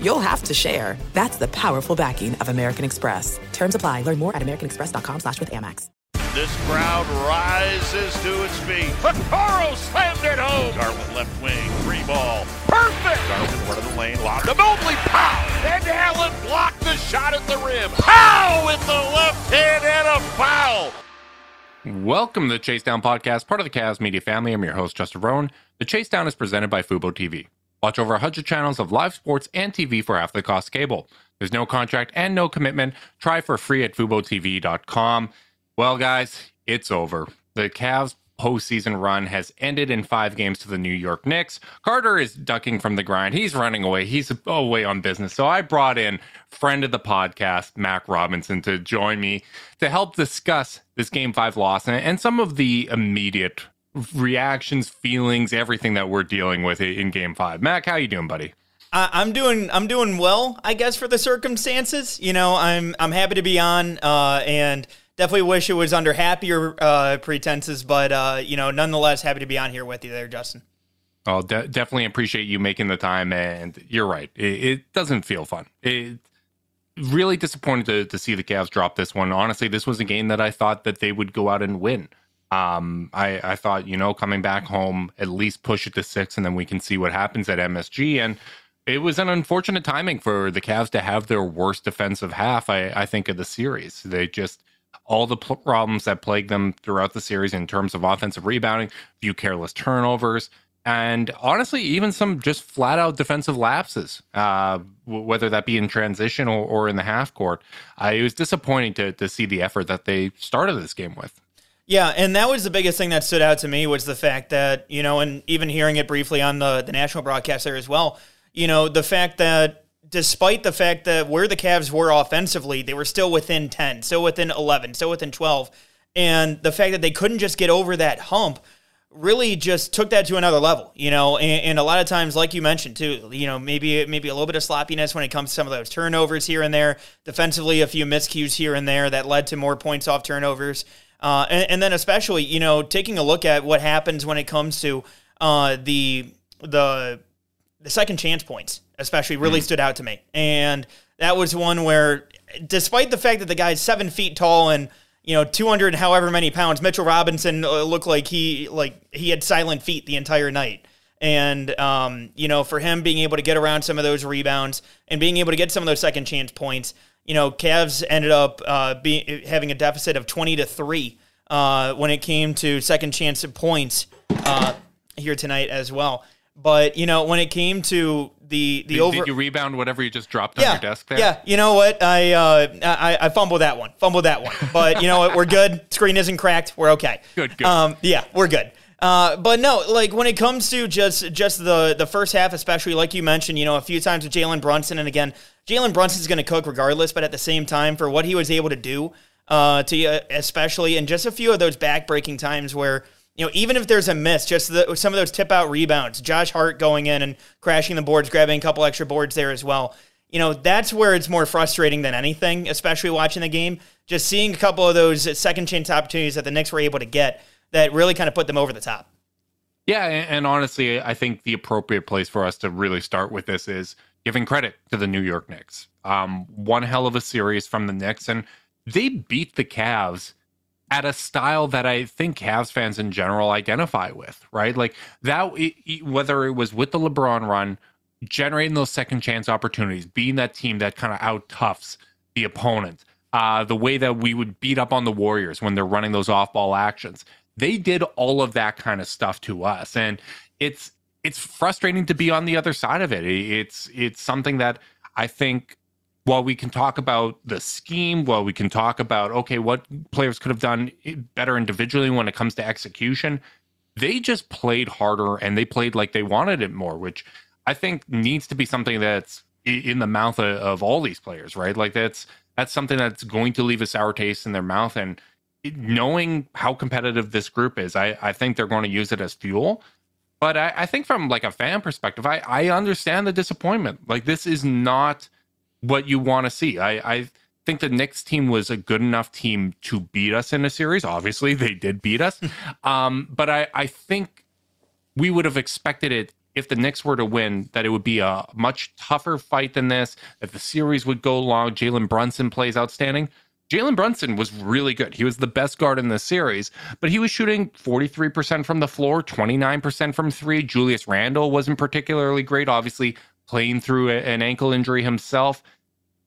you'll have to share. That's the powerful backing of American Express. Terms apply. Learn more at americanexpress.com slash with Amex. This crowd rises to its feet. Vaccaro slammed it home. Garland left wing, three ball. Perfect! Garland front of the lane, lob to Mobley. Pow! And Allen blocked the shot at the rim. Pow! With the left hand and a foul. Welcome to the Chase Down Podcast, part of the Cavs Media family. I'm your host, Justin Roan. The Chase Down is presented by Fubo TV. Watch over 100 channels of live sports and TV for half the cost cable. There's no contract and no commitment. Try for free at FuboTV.com. Well, guys, it's over. The Cavs postseason run has ended in five games to the New York Knicks. Carter is ducking from the grind. He's running away. He's away on business. So I brought in friend of the podcast, Mac Robinson, to join me to help discuss this game five loss and, and some of the immediate reactions, feelings, everything that we're dealing with in game five. Mac, how you doing, buddy? I'm doing I'm doing well, I guess, for the circumstances. You know, I'm I'm happy to be on, uh, and definitely wish it was under happier uh, pretenses, but uh, you know, nonetheless, happy to be on here with you there, Justin. I'll de- definitely appreciate you making the time, and you're right. It, it doesn't feel fun. It really disappointed to, to see the Cavs drop this one. Honestly, this was a game that I thought that they would go out and win. Um, I, I thought, you know, coming back home, at least push it to six, and then we can see what happens at MSG. And it was an unfortunate timing for the Cavs to have their worst defensive half, I, I think, of the series. They just all the problems that plagued them throughout the series in terms of offensive rebounding, few careless turnovers, and honestly, even some just flat out defensive lapses, uh, w- whether that be in transition or, or in the half court. Uh, it was disappointing to, to see the effort that they started this game with. Yeah, and that was the biggest thing that stood out to me was the fact that, you know, and even hearing it briefly on the, the national broadcast there as well, you know, the fact that despite the fact that where the Cavs were offensively, they were still within 10, still within 11, still within 12. And the fact that they couldn't just get over that hump really just took that to another level, you know, and, and, a lot of times, like you mentioned too, you know, maybe maybe a little bit of sloppiness when it comes to some of those turnovers here and there, defensively, a few miscues here and there that led to more points off turnovers. Uh, and, and, then especially, you know, taking a look at what happens when it comes to uh, the the the second chance points, especially, really mm. stood out to me. And that was one where, despite the fact that the guy's seven feet tall and you know, 200 however many pounds. Mitchell Robinson uh, looked like he like he had silent feet the entire night. And um, you know, for him being able to get around some of those rebounds and being able to get some of those second chance points, you know, Cavs ended up uh, being having a deficit of 20 to three uh, when it came to second chance of points uh, here tonight as well. But you know, when it came to the the did, over, did you rebound whatever you just dropped yeah, on your desk there? Yeah, you know what? I uh, I, I fumbled that one, fumbled that one. But you know what? We're good. Screen isn't cracked. We're okay. Good, good. Um, yeah, we're good. Uh, but no, like when it comes to just just the the first half, especially like you mentioned, you know, a few times with Jalen Brunson, and again, Jalen Brunson's going to cook regardless. But at the same time, for what he was able to do, uh, to uh, especially in just a few of those back-breaking times where you know, even if there's a miss, just the, some of those tip out rebounds, Josh Hart going in and crashing the boards, grabbing a couple extra boards there as well. You know, that's where it's more frustrating than anything, especially watching the game. Just seeing a couple of those second chance opportunities that the Knicks were able to get that really kind of put them over the top. Yeah, and honestly, I think the appropriate place for us to really start with this is giving credit to the New York Knicks. Um, one hell of a series from the Knicks, and they beat the Cavs at a style that I think Cavs fans in general identify with, right? Like that, whether it was with the LeBron run, generating those second chance opportunities, being that team that kind of out toughs the opponent, uh, the way that we would beat up on the Warriors when they're running those off ball actions. They did all of that kind of stuff to us, and it's it's frustrating to be on the other side of it. It's it's something that I think while we can talk about the scheme, while we can talk about, okay, what players could have done better individually when it comes to execution, they just played harder and they played like they wanted it more, which I think needs to be something that's in the mouth of, all these players, right? Like that's that's something that's going to leave a sour taste in their mouth. And knowing how competitive this group is, I, I think they're going to use it as fuel. But I, I think from like a fan perspective, I, I understand the disappointment. Like this is not what you want to see. I, I think the Knicks team was a good enough team to beat us in a series. Obviously, they did beat us. um, but I, I think we would have expected it if the Knicks were to win, that it would be a much tougher fight than this, that the series would go long. Jalen Brunson plays outstanding. Jalen Brunson was really good. He was the best guard in the series, but he was shooting 43% from the floor, 29% from three. Julius Randle wasn't particularly great, obviously, playing through an ankle injury himself.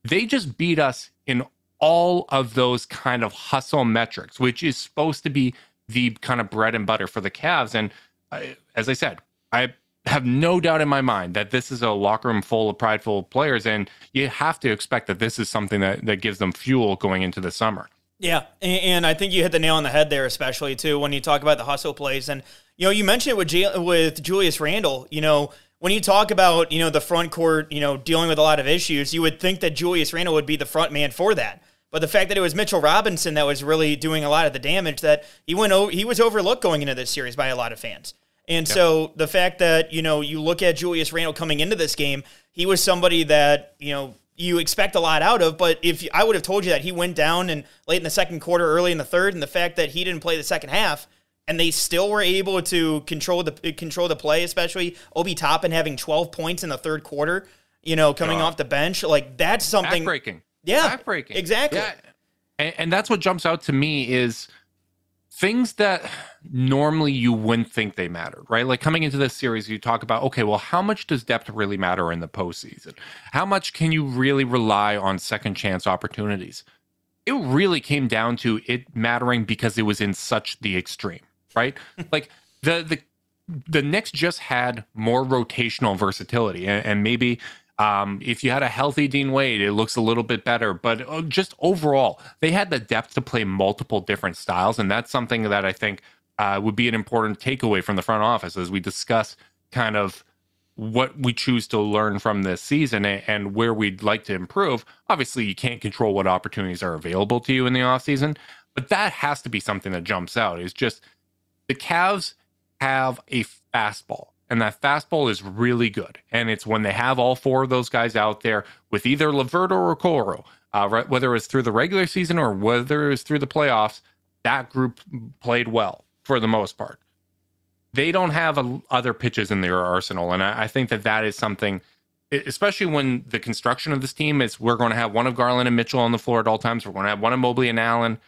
They just beat us in all of those kind of hustle metrics, which is supposed to be the kind of bread and butter for the Cavs. And I, as I said, I have no doubt in my mind that this is a locker room full of prideful players, and you have to expect that this is something that, that gives them fuel going into the summer. Yeah, and, I think you hit the nail on the head there, especially too when you talk about the hustle plays, and you know you mentioned it with J- with Julius Randle. You know when you talk about you know the front court, you know dealing with a lot of issues, you would think that Julius Randle would be the front man for that. But the fact that it was Mitchell Robinson that was really doing a lot of the damage, that he went o- he was overlooked going into this series by a lot of fans. And so the fact that, you know, you look at Julius Randle coming into this game, he was somebody that, you know, you expect a lot out of, but if I would have told you that he went down and late in the second quarter, early in the third, and the fact that he didn't play the second half, and they still were able to control the control the play, especially Obi Toppin having 12 points in the third quarter, you know, coming off the bench, like that's something breaking. Yeah, breaking. Exactly. Yeah. And, and that's what jumps out to me is things that normally you wouldn't think they mattered, right? Like coming into this series, you talk about, okay, well, how much does depth really matter in the postseason? How much can you really rely on second chance opportunities? It really came down to it mattering because it was in such the extreme, right? like the the the Knicks just had more rotational versatility, and, and maybe um, if you had a healthy Dean Wade, it looks a little bit better. But uh, just overall, they had the depth to play multiple different styles. And that's something that I think uh, would be an important takeaway from the front office as we discuss kind of what we choose to learn from this season and where we'd like to improve. Obviously, you can't control what opportunities are available to you in the offseason, but that has to be something that jumps out is just the Cavs have a fastball and that fastball is really good. And it's when they have all four of those guys out there with either LeVert or Okoro, uh, whether it's through the regular season or whether it's through the playoffs, that group played well for the most part. They don't have a, other pitches in their arsenal. And I, I think that that is something, especially when the construction of this team is we're going to have one of Garland and Mitchell on the floor at all times. We're going to have one of Mobley and Allen.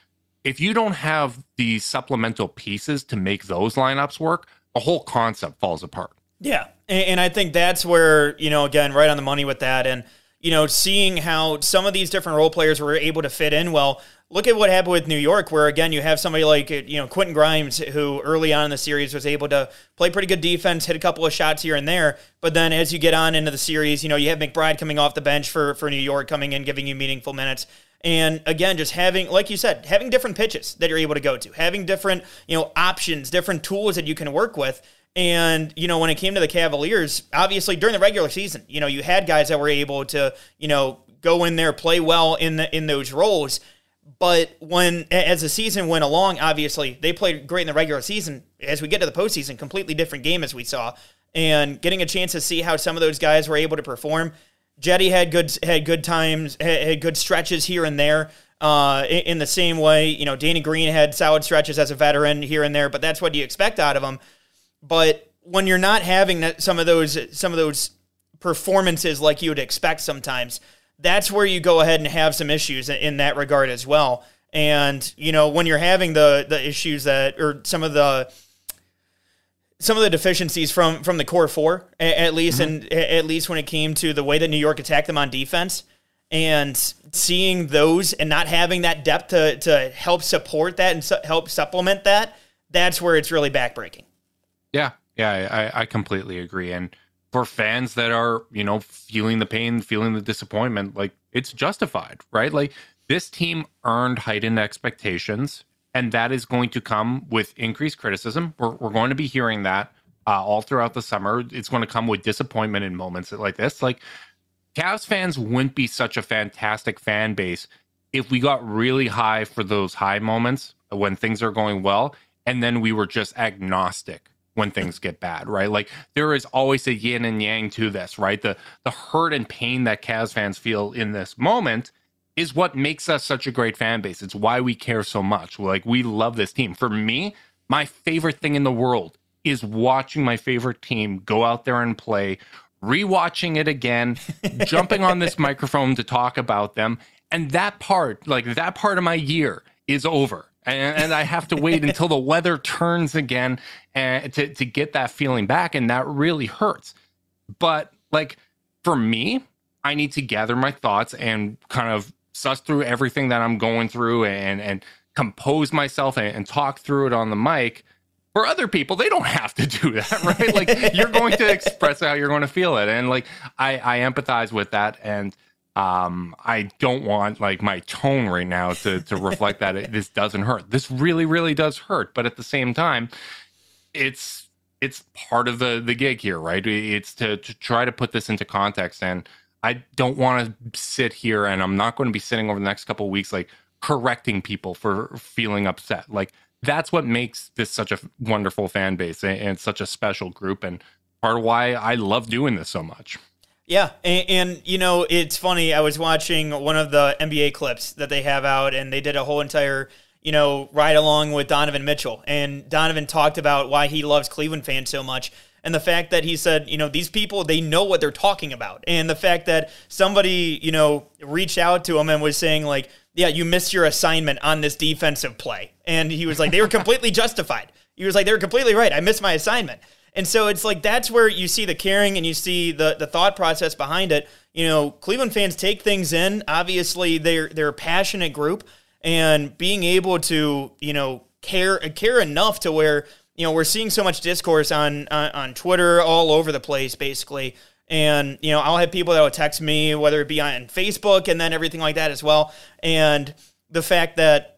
If you don't have the supplemental pieces to make those lineups work, a whole concept falls apart. Yeah. And, and I think that's where, you know, again, right on the money with that. And, you know, seeing how some of these different role players were able to fit in well. Look at what happened with New York, where again you have somebody like you know Quentin Grimes, who early on in the series was able to play pretty good defense, hit a couple of shots here and there. But then as you get on into the series, you know you have McBride coming off the bench for for New York, coming in, giving you meaningful minutes. And again, just having, like you said, having different pitches that you're able to go to, having different, you know, options, different tools that you can work with. And, you know, when it came to the Cavaliers, obviously during the regular season, you know, you had guys that were able to, you know, go in there, play well in the in those roles. But when as the season went along, obviously they played great in the regular season. As we get to the postseason, completely different game as we saw. And getting a chance to see how some of those guys were able to perform. Cedi had good had good times, had good stretches here and there. Uh, in the same way, you know, Danny Green had solid stretches as a veteran here and there, but that's what you expect out of him. But when you're not having some of those some of those performances like you would expect sometimes, that's where you go ahead and have some issues in that regard as well. And you know when you're having the the issues that or some of the some of the deficiencies from from the core four at least mm-hmm. and at least when it came to the way that New York attacked them on defense and seeing those and not having that depth to to help support that and su- help supplement that that's where it's really backbreaking. Yeah, yeah, I, I completely agree. And for fans that are, you know, feeling the pain, feeling the disappointment, like it's justified, right? Like this team earned heightened expectations, and that is going to come with increased criticism. We're, we're going to be hearing that uh, all throughout the summer. It's going to come with disappointment in moments like this. Like Cavs fans wouldn't be such a fantastic fan base if we got really high for those high moments when things are going well, and then we were just agnostic when things get bad, right? Like there is always a yin and yang to this, right? The the hurt and pain that Cavs fans feel in this moment is what makes us such a great fan base. It's why we care so much. Like we love this team. For me, my favorite thing in the world is watching my favorite team go out there and play, rewatching it again, jumping on this microphone to talk about them. And that part, like that part of my year is over. And, and I have to wait until the weather turns again and to, to get that feeling back. And that really hurts. But like for me, I need to gather my thoughts and kind of suss through everything that I'm going through and and compose myself and, and talk through it on the mic. For other people, they don't have to do that, right? Like you're going to express how you're going to feel it, and like I, I empathize with that, and um, I don't want like my tone right now to to reflect that it, this doesn't hurt. This really, really does hurt, but at the same time, it's it's part of the the gig here, right? It's to to try to put this into context and I don't want to sit here and I'm not going to be sitting over the next couple weeks like correcting people for feeling upset. Like that's what makes this such a wonderful fan base and, and such a special group and part of why I love doing this so much. Yeah, and, and, you know it's funny. I was watching one of the NBA clips that they have out, and they did a whole entire you know ride along with Donovan Mitchell, and Donovan talked about why he loves Cleveland fans so much, and the fact that he said, you know, these people they know what they're talking about, and the fact that somebody, you know, reached out to him and was saying like, yeah, you missed your assignment on this defensive play, and he was like, they were completely justified. He was like, they were completely right. I missed my assignment. And so it's like that's where you see the caring and you see the the thought process behind it. You know, Cleveland fans take things in. Obviously, they're they're a passionate group, and being able to you know care care enough to where you know, we're seeing so much discourse on, on, on Twitter all over the place, basically. And you know, I'll have people that will text me, whether it be on Facebook and then everything like that as well. And the fact that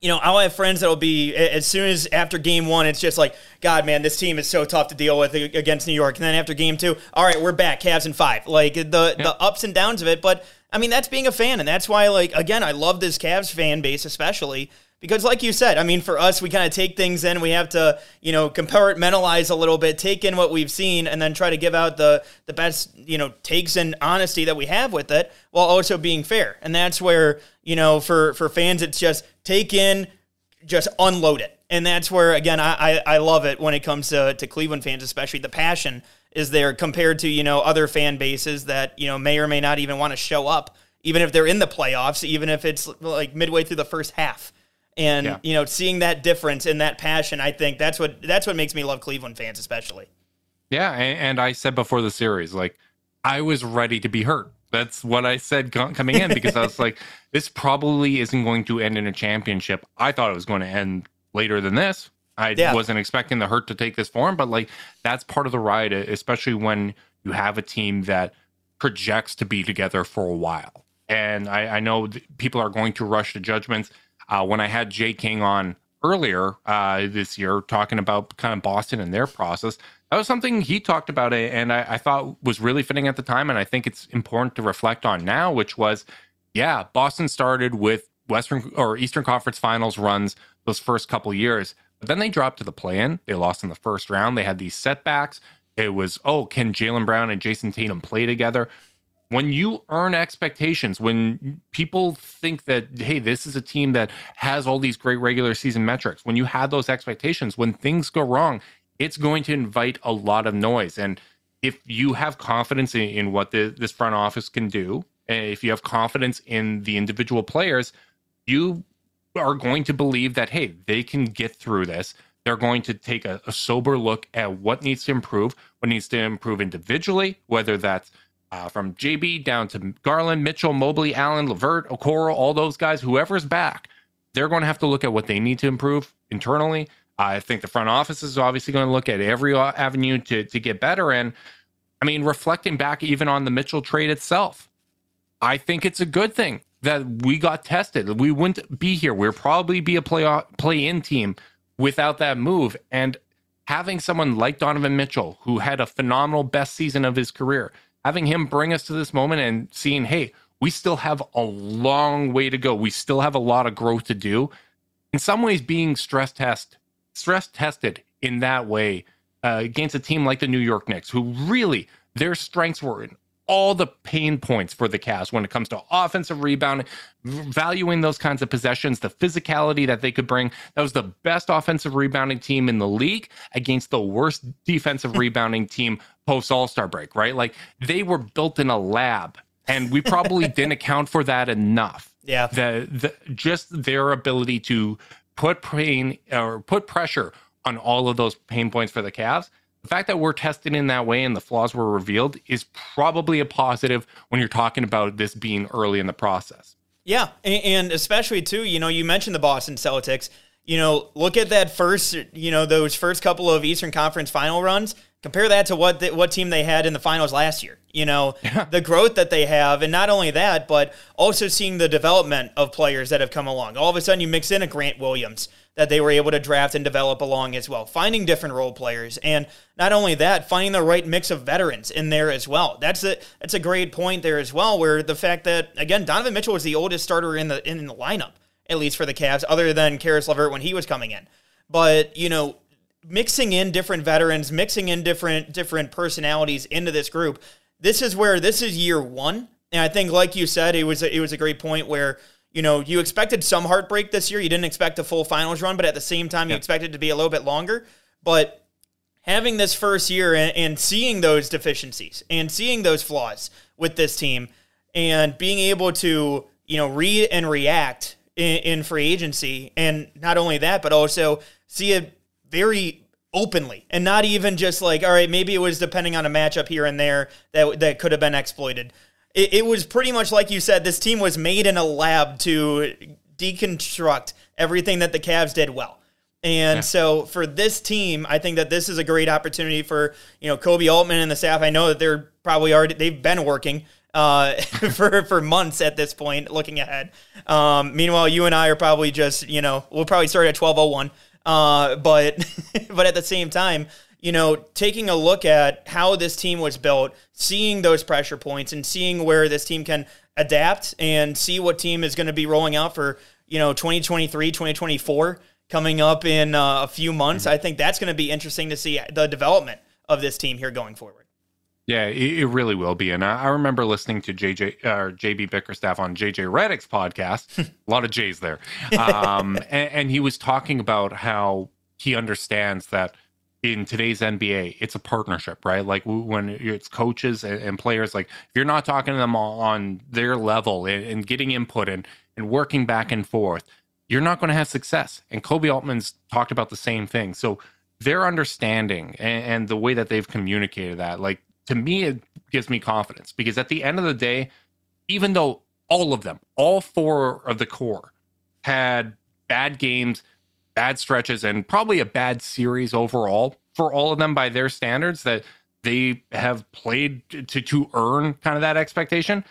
you know, I'll have friends that will be as soon as after game one, it's just like, God, man, this team is so tough to deal with against New York. And then after game two, all right, we're back, Cavs in five. Like the yeah. the ups and downs of it. But I mean, that's being a fan, and that's why, like, again, I love this Cavs fan base, especially because like you said i mean for us we kind of take things in we have to you know compartmentalize a little bit take in what we've seen and then try to give out the the best you know takes and honesty that we have with it while also being fair. And that's where you know for for fans it's just take in just unload it. And that's where again i i, I love it when it comes to, to cleveland fans especially the passion is there compared to you know other fan bases that you know may or may not even want to show up even if they're in the playoffs even if it's like midway through the first half and yeah. you know, seeing that difference and that passion, I think that's what that's what makes me love Cleveland fans, especially. Yeah, and, and I said before the series, like I was ready to be hurt. That's what I said coming in because I was like, this probably isn't going to end in a championship. I thought it was going to end later than this. I yeah. wasn't expecting the hurt to take this form, but like that's part of the ride, especially when you have a team that projects to be together for a while. And I, I know people are going to rush to judgments uh, when I had Jay King on earlier uh, this year talking about kind of Boston and their process, that was something he talked about and I, I, thought was really fitting at the time. And I think it's important to reflect on now, which was, yeah, Boston started with Western or Eastern Conference finals runs those first couple years, but then they dropped to the play in. They lost in the first round. They had these setbacks. It was, oh, can Jaylen Brown and Jayson Tatum play together? When you earn expectations, when people think that, hey, this is a team that has all these great regular season metrics, when you have those expectations, when things go wrong, it's going to invite a lot of noise. And if you have confidence in, in what the, this front office can do, eh, if you have confidence in the individual players, you are going to believe that, hey, they can get through this. They're going to take a, a sober look at what needs to improve, what needs to improve individually, whether that's uh, from JB down to Garland, Mitchell, Mobley, Allen, LeVert, Okoro, all those guys, whoever's back, they're going to have to look at what they need to improve internally. I think the front office is obviously going to look at every avenue to to get better. And I mean, reflecting back even on the Mitchell trade itself, I think it's a good thing that we got tested. We wouldn't be here. We'd probably be a play play in team without that move. And having someone like Donovan Mitchell, who had a phenomenal best season of his career, having him bring us to this moment and seeing, hey, we still have a long way to go. We still have a lot of growth to do. in some ways being stress test stress tested in that way uh, against a team like the New York Knicks, who really their strengths were in all the pain points for the Cavs when it comes to offensive rebounding, valuing those kinds of possessions, the physicality that they could bring. That was the best offensive rebounding team in the league against the worst defensive rebounding team post All Star break, right? Like they were built in a lab, and we probably didn't account for that enough. Yeah. The, the just their ability to put pain or put pressure on all of those pain points for the Cavs the fact that we're tested in that way and the flaws were revealed is probably a positive when you're talking about this being early in the process. Yeah, and especially too, you know, you mentioned the Boston Celtics. You know, look at that first, you know, those first couple of Eastern Conference final runs. Compare that to what the, what team they had in the finals last year. You know, yeah. the growth that they have, and not only that, but also seeing the development of players that have come along. All of a sudden, you mix in a Grant Williams that they were able to draft and develop along as well. Finding different role players, and not only that, finding the right mix of veterans in there as well. That's a that's a great point there as well. Where the fact that again Donovan Mitchell was the oldest starter in the in the lineup, at least for the Cavs, other than Caris LeVert when he was coming in. But you know, mixing in different veterans, mixing in different different personalities into this group. This is where this is year one, and I think, like you said, it was a, it was a great point where you know, you expected some heartbreak this year. You didn't expect a full finals run, but at the same time, you yeah. expected to be a little bit longer. But having this first year and, and, seeing those deficiencies and seeing those flaws with this team and being able to, you know, read and react in, in free agency. And not only that, but also see it very openly and not even just like, all right, maybe it was depending on a matchup here and there that, that could have been exploited it, it was pretty much like you said. This team was made in a lab to deconstruct everything that the Cavs did well. And yeah. so for this team, I think that this is a great opportunity for, you know, Koby Altman and the staff. I know that they're probably already they've been working uh, for for months at this point, looking ahead. Um, meanwhile, you and I are probably just, you know, we'll probably start at twelve oh one. Uh, but but at the same time, you know, taking a look at how this team was built, seeing those pressure points and seeing where this team can adapt and see what team is going to be rolling out for, you know, 2023, 2024 coming up in uh, a few months. Mm-hmm. I think that's going to be interesting to see the development of this team here going forward. Yeah, it, really will be. And I, I remember listening to JJ or JB Bickerstaff on JJ Redick's podcast. a lot of J's there. Um, and, and he was talking about how he understands that – in today's NBA, it's a partnership, right? Like when it's coaches and players, like if you're not talking to them on their level and getting input and, and working back and forth, you're not going to have success. And Koby Altman's talked about the same thing. So their understanding and, and the way that they've communicated that, like to me, it gives me confidence because at the end of the day, even though all of them, all four of the core had bad games, bad stretches and probably a bad series overall for all of them by their standards that they have played to to earn kind of that expectation.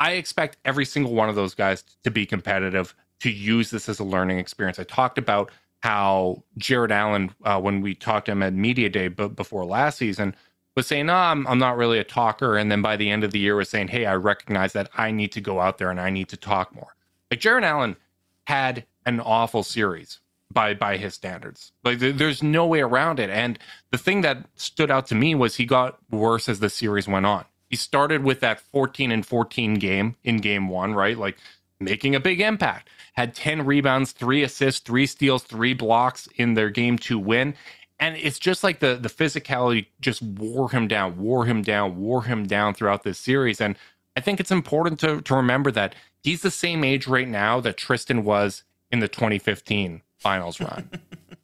I expect every single one of those guys to be competitive, to use this as a learning experience. I talked about how Jarrett Allen, uh, when we talked to him at Media Day b- before last season, was saying, no, I'm, I'm not really a talker. And then by the end of the year was saying, hey, I recognize that I need to go out there and I need to talk more. Like Jarrett Allen had an awful series by by his standards. Like there's no way around it. And the thing that stood out to me was he got worse as the series went on. He started with that 14 and 14 game in game 1, right? Like making a big impact. Had 10 rebounds, 3 assists, 3 steals, 3 blocks in their game 2 win. And it's just like the the physicality just wore him down, wore him down, wore him down throughout this series and I think it's important to to remember that he's the same age right now that Tristan was in the 2015 finals run.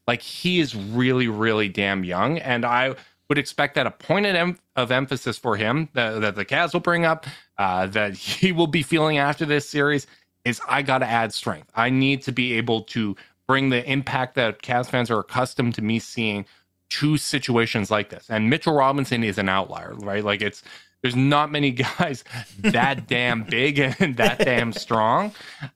like he is really, really damn young, and I would expect that a point of, em- of emphasis for him that, that, the Cavs will bring up, uh, that he will be feeling after this series, is I got to add strength. I need to be able to bring the impact that Cavs fans are accustomed to me seeing to situations like this. And Mitchell Robinson is an outlier, right? Like it's there's not many guys that damn big and that damn strong.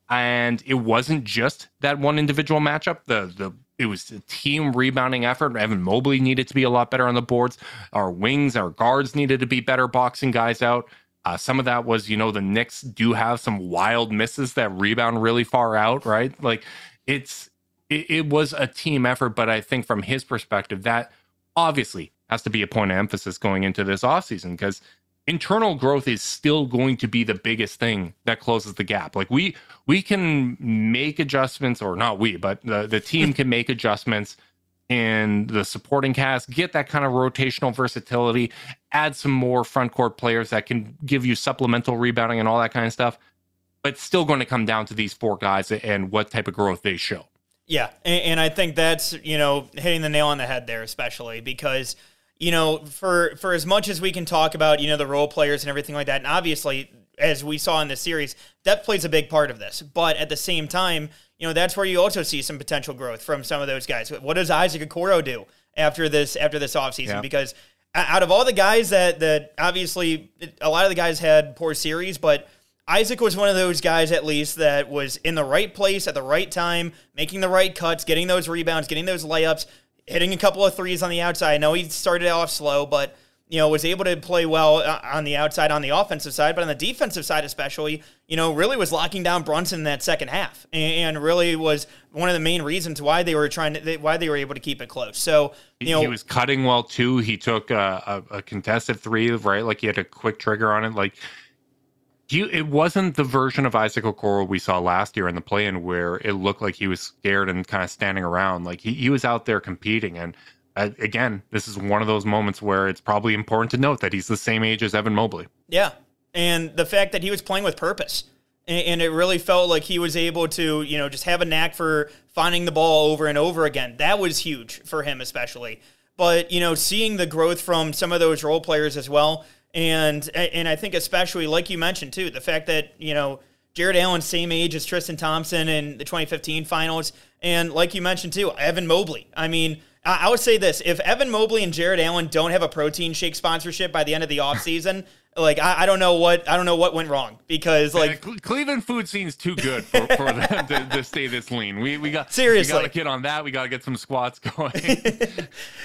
And it wasn't just that one individual matchup. The the it was a team rebounding effort. Evan Mobley needed to be a lot better on the boards. Our wings, our guards needed to be better boxing guys out. Uh, some of that was, you know, the Knicks do have some wild misses that rebound really far out, right? Like it's it, it was a team effort, but I think from his perspective, that obviously has to be a point of emphasis going into this offseason because internal growth is still going to be the biggest thing that closes the gap. Like we we can make adjustments, or not we, but the, the team can make adjustments in the supporting cast, get that kind of rotational versatility, add some more front court players that can give you supplemental rebounding and all that kind of stuff. But still going to come down to these four guys and what type of growth they show. Yeah, and, and I think that's you know hitting the nail on the head there, especially because you know for for as much as we can talk about you know the role players and everything like that, and obviously as we saw in the series, depth plays a big part of this. But at the same time, you know that's where you also see some potential growth from some of those guys. What does Isaac Okoro do after this after this offseason? Yeah. Because out of all the guys that that obviously a lot of the guys had poor series, but Isaac was one of those guys, at least, that was in the right place at the right time, making the right cuts, getting those rebounds, getting those layups, hitting a couple of threes on the outside. I know he started off slow, but you know was able to play well uh, on the outside on the offensive side, but on the defensive side especially, you know, really was locking down Brunson in that second half, and really was one of the main reasons why they were trying to why they were able to keep it close. So you know, he was cutting well too. He took a, a, a contested three, right? Like he had a quick trigger on it, like he, it wasn't the version of Isaac Okoro we saw last year in the play-in where it looked like he was scared and kind of standing around. Like he, he was out there competing. And uh, again, this is one of those moments where it's probably important to note that he's the same age as Evan Mobley. Yeah. And the fact that he was playing with purpose. And, and it really felt like he was able to, you know, just have a knack for finding the ball over and over again. That was huge for him, especially. But, you know, seeing the growth from some of those role players as well – and and I think especially like you mentioned too, the fact that you know Jarrett Allen same age as Tristan Thompson in the 2015 finals, and like you mentioned too, Evan Mobley. I mean, I, I would say this: if Evan Mobley and Jarrett Allen don't have a protein shake sponsorship by the end of the offseason, like I, I, don't know what I don't know what went wrong because like uh, yeah, Cleveland food scene's too good for, for them to, to, stay this lean. We we got seriously we got to get on that. We got to get some squats going.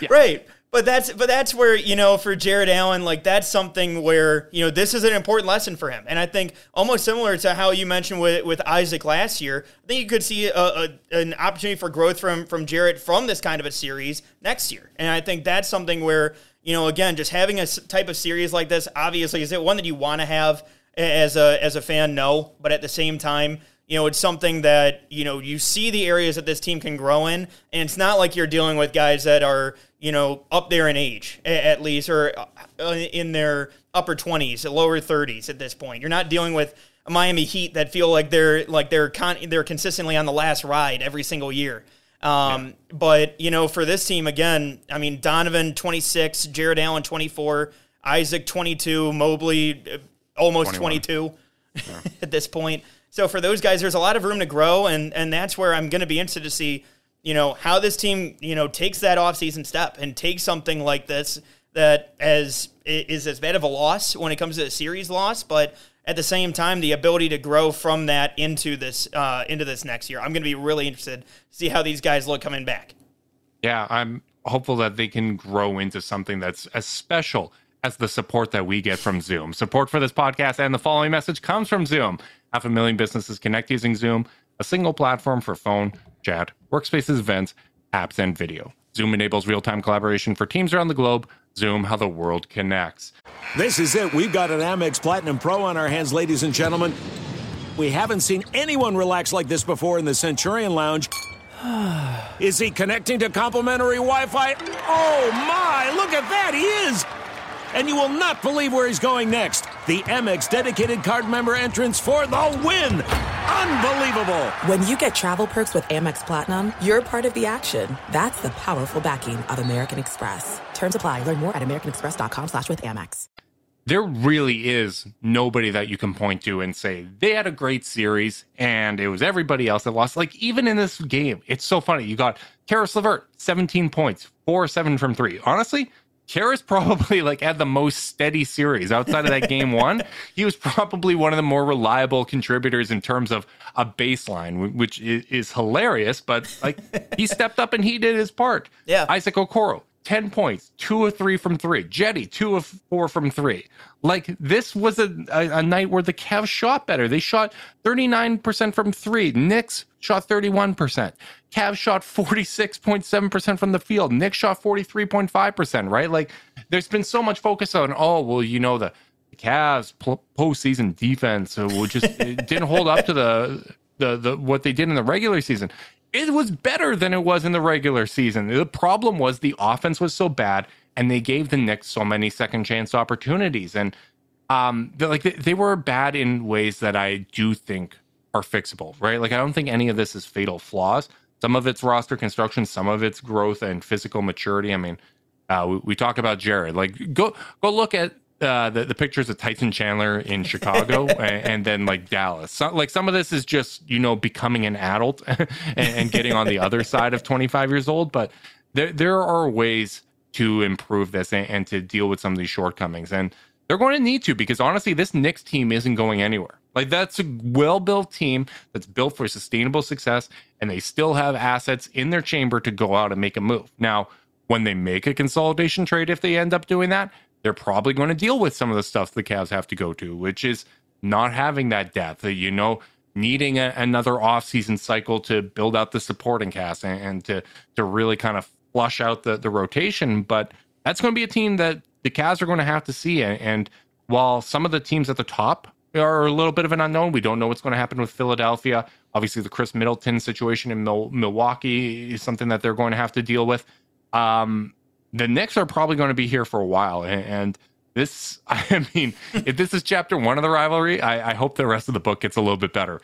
yeah. Right. But that's but that's where you know for Jarrett Allen, like that's something where you know this is an important lesson for him, and I think almost similar to how you mentioned with with Isaac last year. I think you could see a, a, an opportunity for growth from from Jarrett from this kind of a series next year, and I think that's something where you know again just having a type of series like this, obviously, is it one that you want to have as a as a fan? No, but at the same time you know, it's something that, you know, you see the areas that this team can grow in. And it's not like you're dealing with guys that are, you know, up there in age at least, or uh, in their upper 20s, lower 30s at this point. You're not dealing with a Miami Heat that feel like they're like they're con- they're consistently on the last ride every single year. Um, yeah. But you know, for this team again, I mean, Donovan 26, Jarrett Allen 24, Isaac 22, Mobley uh, almost 21. 22 yeah. at this point. So for those guys, there's a lot of room to grow, and and that's where I'm going to be interested to see, you know, how this team, you know, takes that offseason step and takes something like this that as is as bad of a loss when it comes to a series loss, but at the same time, the ability to grow from that into this uh, into this next year. I'm going to be really interested to see how these guys look coming back. Yeah, I'm hopeful that they can grow into something that's as special as the support that we get from Zoom. Support for this podcast and the following message comes from Zoom. Half a million businesses connect using Zoom, a single platform for phone, chat, workspaces, events, apps, and video. Zoom enables real time collaboration for teams around the globe. Zoom, how the world connects. This is it. We've got an Amex Platinum Pro on our hands, ladies and gentlemen. We haven't seen anyone relax like this before in the Centurion Lounge. is he connecting to complimentary Wi Fi? Oh, my! Look at that! He is! And you will not believe where he's going next. The Amex dedicated card member entrance for the win. Unbelievable. When you get travel perks with Amex Platinum, you're part of the action. That's the powerful backing of American Express. Terms apply. Learn more at americanexpress.com slash with Amex. There really is nobody that you can point to and say, they had a great series and it was everybody else that lost. Like, even in this game, it's so funny. You got Caris LeVert, 17 points, 4 7 from 3. Honestly, Caris probably like had the most steady series outside of that game one. He was probably one of the more reliable contributors in terms of a baseline, which is, is hilarious. But like he stepped up and he did his part. Yeah, Isaac Okoro, 10 points, two of three from three. Jetty, two of four from three. Like this was a, a, a night where the Cavs shot better. They shot 39% from three. Knicks shot 31%. Cavs shot 46.7% from the field. Knicks shot 43.5%, right? Like there's been so much focus on, oh, well, you know, the Cavs postseason defense, uh, which just didn't hold up to the, the, the, what they did in the regular season it was better than it was in the regular season. The problem was the offense was so bad and they gave the Knicks so many second chance opportunities. And um, like they, they were bad in ways that I do think are fixable, right? Like I don't think any of this is fatal flaws. Some of it's roster construction, some of it's growth and physical maturity. I mean, uh, we, we talk about Jarrett. Like go go look at uh, the, the pictures of Tyson Chandler in Chicago and, and, then like Dallas. So, like some of this is just, you know, becoming an adult and, and, getting on the other side of 25 years old. But there, there are ways to improve this and, and to deal with some of these shortcomings. And they're going to need to because honestly, this Knicks team isn't going anywhere. Like that's a well built team that's built for sustainable success, and they still have assets in their chamber to go out and make a move. Now, when they make a consolidation trade, if they end up doing that, they're probably going to deal with some of the stuff the Cavs have to go to, which is not having that depth. You know, needing a, another offseason cycle to build out the supporting cast and, and, to to really kind of flush out the the rotation. But that's going to be a team that the Cavs are going to have to see. And, and while some of the teams at the top are a little bit of an unknown, we don't know what's going to happen with Philadelphia. Obviously, the Khris Middleton situation in Mil- Milwaukee is something that they're going to have to deal with. Um, the Knicks are probably going to be here for a while. And, and this, I mean, if this is chapter one of the rivalry, I, I, hope the rest of the book gets a little bit better.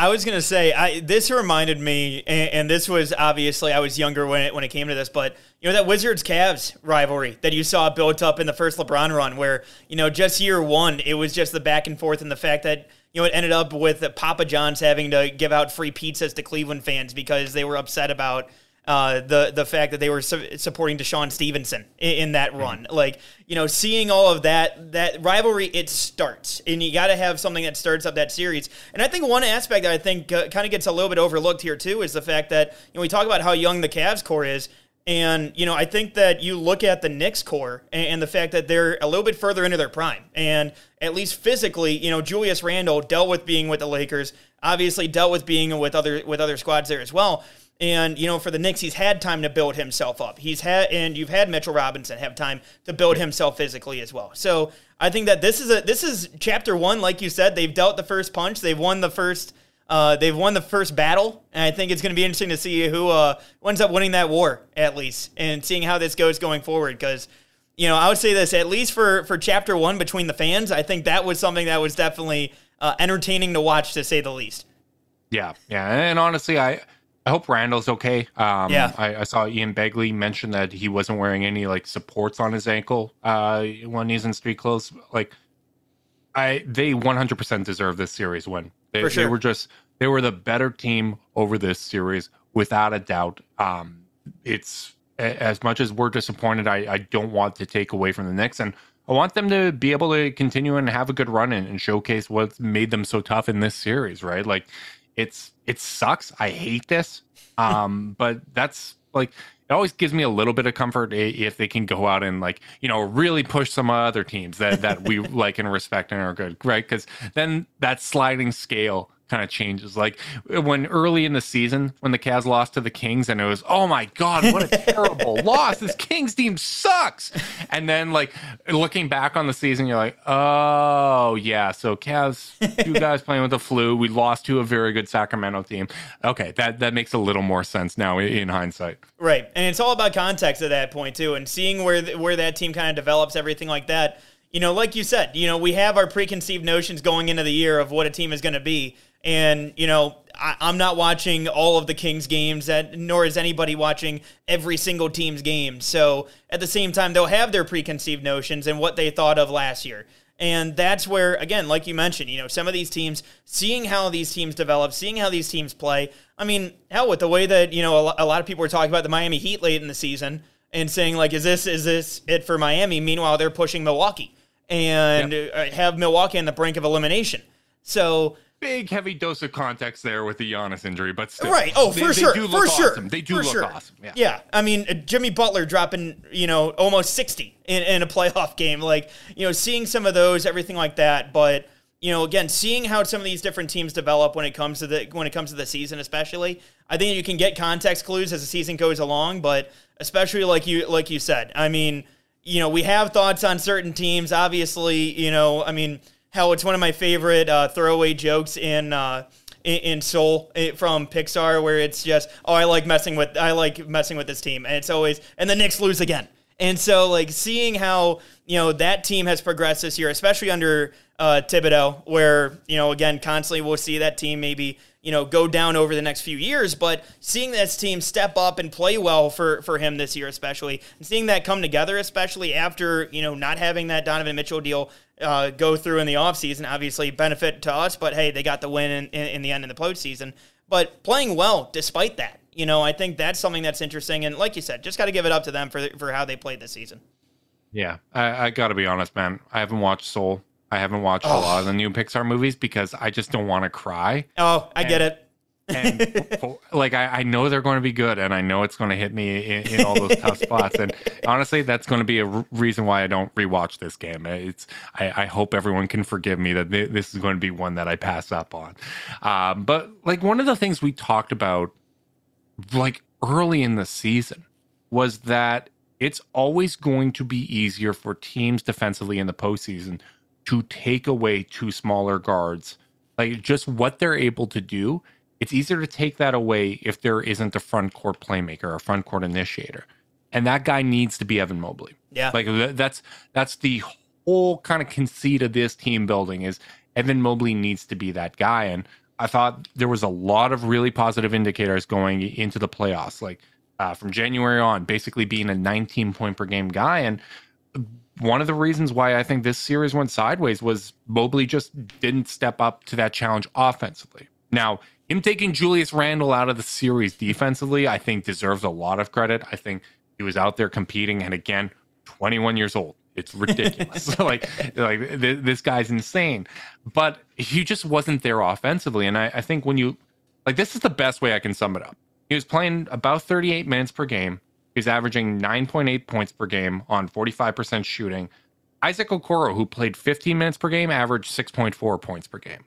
I was gonna say, I, this reminded me, and, and, this was obviously I was younger when it when it came to this, but you know that Wizards Cavs rivalry that you saw built up in the first LeBron run, where you know just year one it was just the back and forth and the fact that you know it ended up with Papa John's having to give out free pizzas to Cleveland fans because they were upset about uh, the the fact that they were su- supporting DeShawn Stevenson in, in that mm-hmm. run. Mm-hmm. Like you know, seeing all of that that rivalry, it starts, and you got to have something that starts up that series. And I think one aspect that I think uh, kind of gets a little bit overlooked here too is the fact that you know we talk about how young the Cavs core is. And, you know, I think that you look at the Knicks core and, and, the fact that they're a little bit further into their prime. And at least physically, you know, Julius Randle dealt with being with the Lakers, obviously dealt with being with other with other squads there as well. And you know, for the Knicks, he's had time to build himself up. He's had, and you've had Mitchell Robinson have time to build himself physically as well. So I think that this is a this is chapter one, like you said. They've dealt the first punch. They've won the first. Uh, they've won the first battle, and I think it's going to be interesting to see who uh, ends up winning that war at least, and seeing how this goes going forward. Because you know, I would say this at least for for chapter one between the fans. I think that was something that was definitely uh, entertaining to watch, to say the least. Yeah, yeah, and honestly, I I hope Randle's okay. Um, yeah. I, I, saw Ian Begley mention that he wasn't wearing any like supports on his ankle uh, when he's in street clothes. Like, I they 100% deserve this series win. They, sure. they were just they were the better team over this series without a doubt. Um, it's as much as we're disappointed. I, I don't want to take away from the Knicks and. I want them to be able to continue and have a good run and, and showcase what made them so tough in this series, right? Like it's it sucks. I hate this. Um, but that's like it always gives me a little bit of comfort if they can go out and like you know really push some other teams that that we like and respect and are good, right? Because then that sliding scale kind of changes. Like uh, when early in the season, when the Cavs lost to the Kings, and it was, oh my God, what a terrible loss. This Kings team sucks. And then, like, looking back on the season, you're like, oh, yeah. So, Cavs, you guys playing with the flu. We lost to a very good Sacramento team. Okay, that, that makes a little more sense now in hindsight. Right. And it's all about context at that point, too, and seeing where, where that team kind of develops, everything like that. You know, like you said, you know, we have our preconceived notions going into the year of what a team is going to be. And, you know, I, am not watching all of the Kings games, that, nor is anybody watching every single team's game. So at the same time, they'll have their preconceived notions and what they thought of last year. And that's where, again, like you mentioned, you know, some of these teams, seeing how these teams develop, seeing how these teams play. I mean, hell, with the way that, you know, a lot of people were talking about the Miami Heat late in the season and saying, like, is this, is this it for Miami? Meanwhile, they're pushing Milwaukee and yep. Uh, have Milwaukee on the brink of elimination. So, big heavy dose of context there with the Giannis injury, but still, Right. Oh, they- for sure. for look sure. They do for look sure. awesome. Yeah. Yeah. I mean, uh, Jimmy Butler dropping, you know, almost 60 in, in a playoff game. Like, you know, seeing some of those, everything like that. But, you know, again, seeing how some of these different teams develop when it comes to the when it comes to the season, especially, I think you can get context clues as the season goes along. But especially like you like you said, I mean, you know, we have thoughts on certain teams. Obviously, you know, I mean, hell, it's one of my favorite uh, throwaway jokes in. Uh, in, Soul eh, from Pixar, where it's just, oh, I like messing with, I like messing with this team, and it's always, and the Knicks lose again, and so like seeing how you know that team has progressed this year, especially under uh, Thibodeau, where you know again constantly we'll see that team maybe you know go down over the next few years, but seeing this team step up and play well for for him this year, especially, and seeing that come together, especially after you know not having that Donovan Mitchell deal uh, go through in the offseason, obviously benefit to us, but hey, they got the win in, in, in the end in the postseason. But playing well despite that, you know, I think that's something that's interesting. And like you said, just got to give it up to them for for how they played this season. Yeah, I, I got to be honest, man. I haven't watched Soul. I haven't watched a lot of the new Pixar movies because I just don't want to cry. Oh, I get it. and like I, I know they're going to be good and i know it's going to hit me in, in all those tough spots and honestly that's going to be a r- reason why i don't rewatch this game it's i, I hope everyone can forgive me that th- this is going to be one that i pass up on um, but like one of the things we talked about like early in the season was that it's always going to be easier for teams defensively in the postseason to take away two smaller guards like just what they're able to do it's easier to take that away if there isn't a front court playmaker, a front court initiator. And that guy needs to be Evan Mobley. Yeah. Like th- that's that's the whole kind of conceit of this team building is Evan Mobley needs to be that guy. And I thought there was a lot of really positive indicators going into the playoffs, like uh, from January on, basically being a 19 point per game guy. And one of the reasons why I think this series went sideways was Mobley just didn't step up to that challenge offensively. Now, him taking Julius Randle out of the series defensively, I think deserves a lot of credit. I think he was out there competing, and again, 21 years old. It's ridiculous. like, like th- this guy's insane. But he just wasn't there offensively, and I, I think when you like, this is the best way I can sum it up. He was playing about 38 minutes per game. He was averaging 9.8 points per game on 45% shooting. Isaac Okoro, who played 15 minutes per game, averaged 6.4 points per game.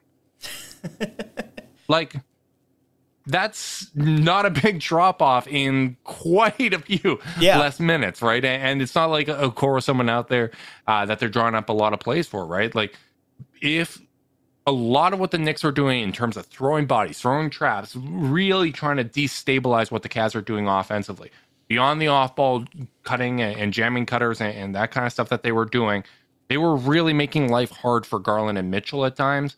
like that's not a big drop off in quite a few Yeah. less minutes, right? And, it's not like Okoro someone out there uh, that they're drawing up a lot of plays for, right? Like if a lot of what the Knicks are doing in terms of throwing bodies, throwing traps, really trying to destabilize what the Cavs are doing offensively, beyond the off ball cutting and, and jamming cutters and, and that kind of stuff that they were doing, they were really making life hard for Garland and Mitchell at times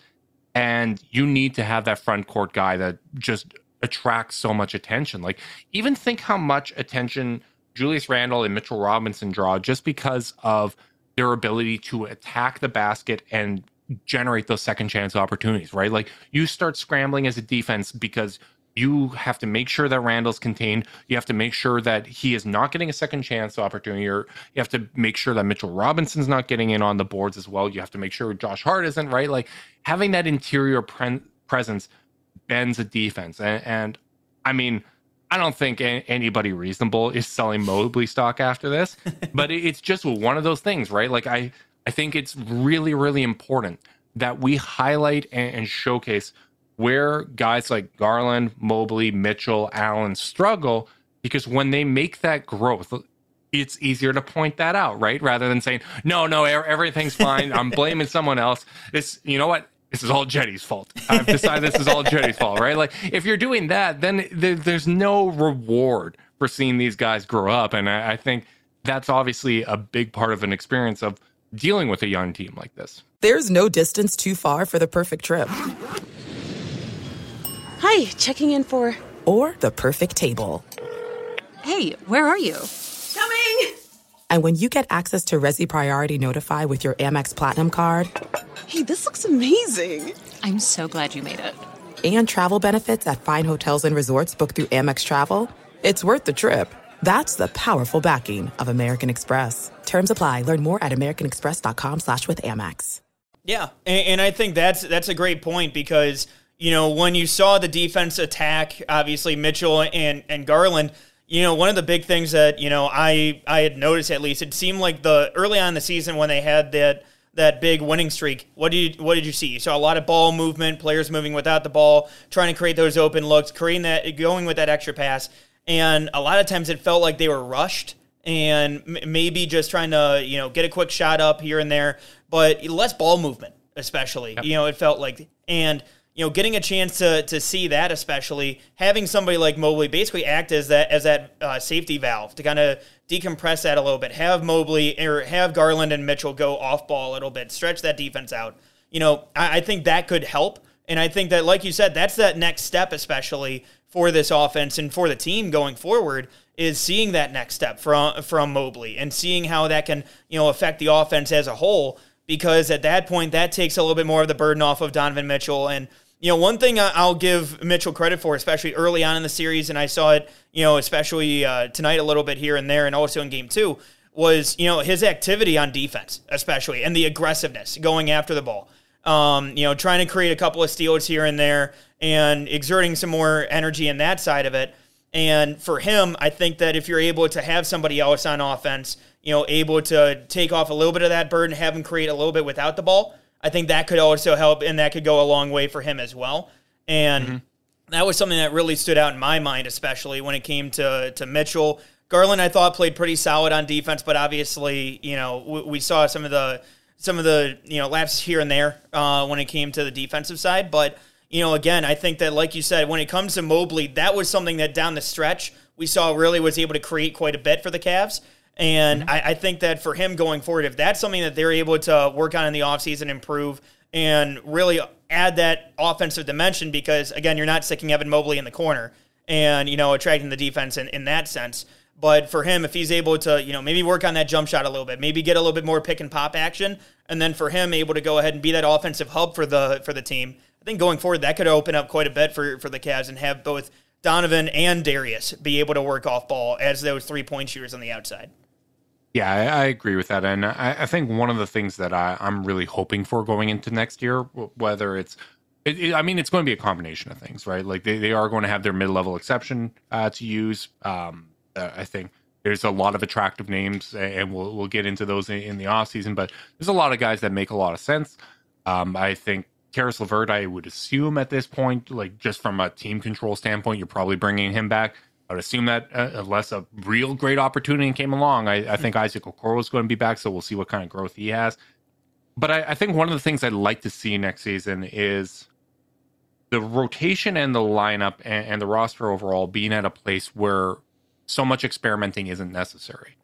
and you need to have that front court guy that just attracts so much attention. Like, even think how much attention Julius Randle and Mitchell Robinson draw just because of their ability to attack the basket and generate those second chance opportunities, right? Like, you start scrambling as a defense because you have to make sure that Randle's contained. You have to make sure that he is not getting a second chance opportunity. Or you have to make sure that Mitchell Robinson's not getting in on the boards as well. You have to make sure Josh Hart isn't right. Like having that interior pre- presence bends a defense. And, and I mean, I don't think a- anybody reasonable is selling Mobley stock after this, but it- it's just one of those things, right? Like I, I think it's really, really important that we highlight and, and showcase where guys like Garland, Mobley, Mitchell, Allen struggle because when they make that growth, it's easier to point that out, right? Rather than saying, no, no, everything's fine. I'm blaming someone else. This, you know what? This is all Cedi's fault. I've decided this is all Cedi's fault, right? Like, if you're doing that, then there, there's no reward for seeing these guys grow up. And I, I think that's obviously a big part of an experience of dealing with a young team like this. There's no distance too far for the perfect trip Hi, checking in for. or the perfect table. Hey, where are you? Coming! And when you get access to Resy Priority Notify with your Amex Platinum card Hey, this looks amazing! I'm so glad you made it. and travel benefits at fine hotels and resorts booked through Amex Travel, it's worth the trip. That's the powerful backing of American Express. Terms apply. Learn more at americanexpress.com slash with Amex. Yeah, and, and I think that's that's a great point because you know when you saw the defense attack, obviously Mitchell and and Garland. You know, one of the big things that you know I I had noticed at least it seemed like the early on in the season when they had that that big winning streak. What did you what did you see? You saw a lot of ball movement, players moving without the ball, trying to create those open looks, creating that going with that extra pass, and a lot of times it felt like they were rushed and m- maybe just trying to you know get a quick shot up here and there, but less ball movement, especially. Yep. You know, it felt like and you know, getting a chance to to see that, especially having somebody like Mobley basically act as that as that uh, safety valve to kind of decompress that a little bit. Have Mobley or have Garland and Mitchell go off ball a little bit, stretch that defense out. You know, I, I think that could help, and I think that, like you said, that's that next step, especially for this offense and for the team going forward is seeing that next step from from Mobley and seeing how that can you know affect the offense as a whole. Because at that point, that takes a little bit more of the burden off of Donovan Mitchell and you know, one thing I'll give Mitchell credit for, especially early on in the series, and I saw it, you know, especially uh, tonight a little bit here and there, and also in game two, was, you know, his activity on defense, especially, and the aggressiveness going after the ball. Um, you know, trying to create a couple of steals here and there and exerting some more energy in that side of it. And for him, I think that if you're able to have somebody else on offense, you know, able to take off a little bit of that burden, have him create a little bit without the ball, I think that could also help, and that could go a long way for him as well. And mm-hmm. that was something that really stood out in my mind, especially when it came to to Mitchell. Garland, I thought played pretty solid on defense, but obviously, you know, we, we saw some of the some of the you know lapses here and there uh, when it came to the defensive side. But you know, again, I think that like you said, when it comes to Mobley, that was something that down the stretch we saw really was able to create quite a bit for the Cavs. And mm-hmm. I, I, think that for him going forward, if that's something that they're able to work on in the offseason, improve, and really add that offensive dimension, because again, you're not sticking Evan Mobley in the corner and, you know, attracting the defense in, in that sense. But for him, if he's able to, you know, maybe work on that jump shot a little bit, maybe get a little bit more pick and pop action, and then for him able to go ahead and be that offensive hub for the for the team, I think going forward that could open up quite a bit for for the Cavs and have both Donovan and Darius be able to work off ball as those three point shooters on the outside. Yeah, I, I, agree with that, and I, I, think one of the things that I, am really hoping for going into next year, whether it's, it, it, I mean, it's going to be a combination of things, right? Like they, they are going to have their mid level exception uh, to use. Um, uh, I think there's a lot of attractive names, and we'll we'll get into those in, in the off season. But there's a lot of guys that make a lot of sense. Um, I think Caris LeVert, I would assume at this point, like just from a team control standpoint, you're probably bringing him back. I would assume that uh, unless a real great opportunity came along, I, I think Isaac Okoro is going to be back. So we'll see what kind of growth he has. But I, I think one of the things I'd like to see next season is the rotation and the lineup and, and, the roster overall being at a place where so much experimenting isn't necessary.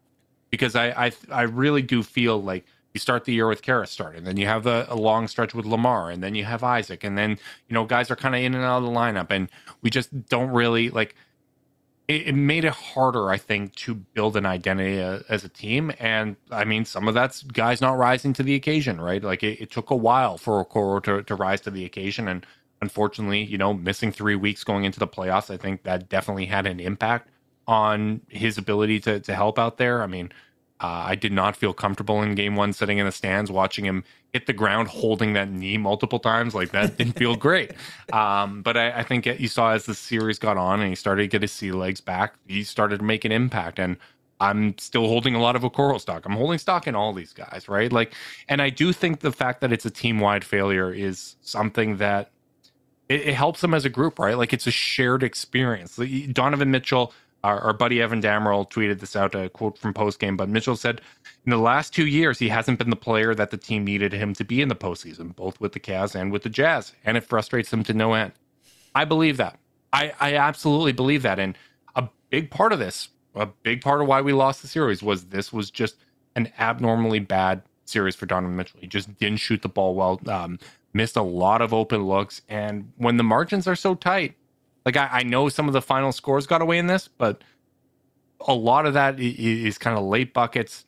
Because I I, I really do feel like you start the year with Caris starting, then you have a, a, long stretch with Lamar, and then you have Isaac, and then you know guys are kind of in and out of the lineup, and we just don't really like it, it, made it harder, I think, to build an identity a, as a team. And I mean, some of that's guys not rising to the occasion, right? Like it, it took a while for Okoro to, to rise to the occasion. And unfortunately, you know, missing three weeks going into the playoffs, I think that definitely had an impact on his ability to, to help out there. I mean, uh, I did not feel comfortable in game one sitting in the stands watching him hit the ground holding that knee multiple times. Like that didn't feel great. Um, but I, I, think you saw as the series got on and he started to get his sea legs back, he started to make an impact. And I'm still holding a lot of Okoro stock. I'm holding stock in all these guys, right? Like, and I do think the fact that it's a team wide failure is something that it, it helps them as a group, right? Like it's a shared experience. Donovan Mitchell our, our, buddy Evan Dammarell tweeted this out, a quote from postgame. But Mitchell said, in the last two years, he hasn't been the player that the team needed him to be in the postseason, both with the Cavs and with the Jazz, and it frustrates them to no end. I believe that. I, I absolutely believe that. And a big part of this, a big part of why we lost the series was this was just an abnormally bad series for Donovan Mitchell. He just didn't shoot the ball well, um, missed a lot of open looks. And when the margins are so tight, like I, I know some of the final scores got away in this, but a lot of that is, kind of late buckets.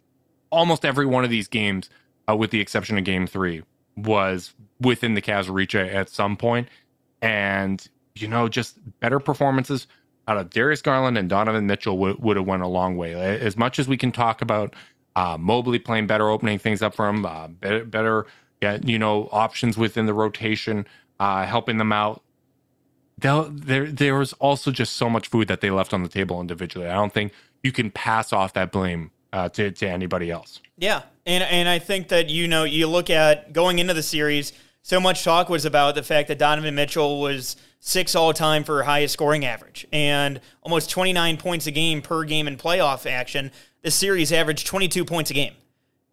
Almost every one of these games, uh, with the exception of Game Three, was within the Cavs' reach at some point, and you know, just better performances out of Darius Garland and Donovan Mitchell would, would have went a long way. As much as we can talk about uh, Mobley playing better, opening things up for him, uh, better, better get you know options within the rotation, uh, helping them out. There there was also just so much food that they left on the table individually. I don't think you can pass off that blame uh, to to anybody else. Yeah, and and I think that you know you look at going into the series, so much talk was about the fact that Donovan Mitchell was six all time for highest scoring average and almost 29 points a game per game in playoff action. This series averaged 22 points a game,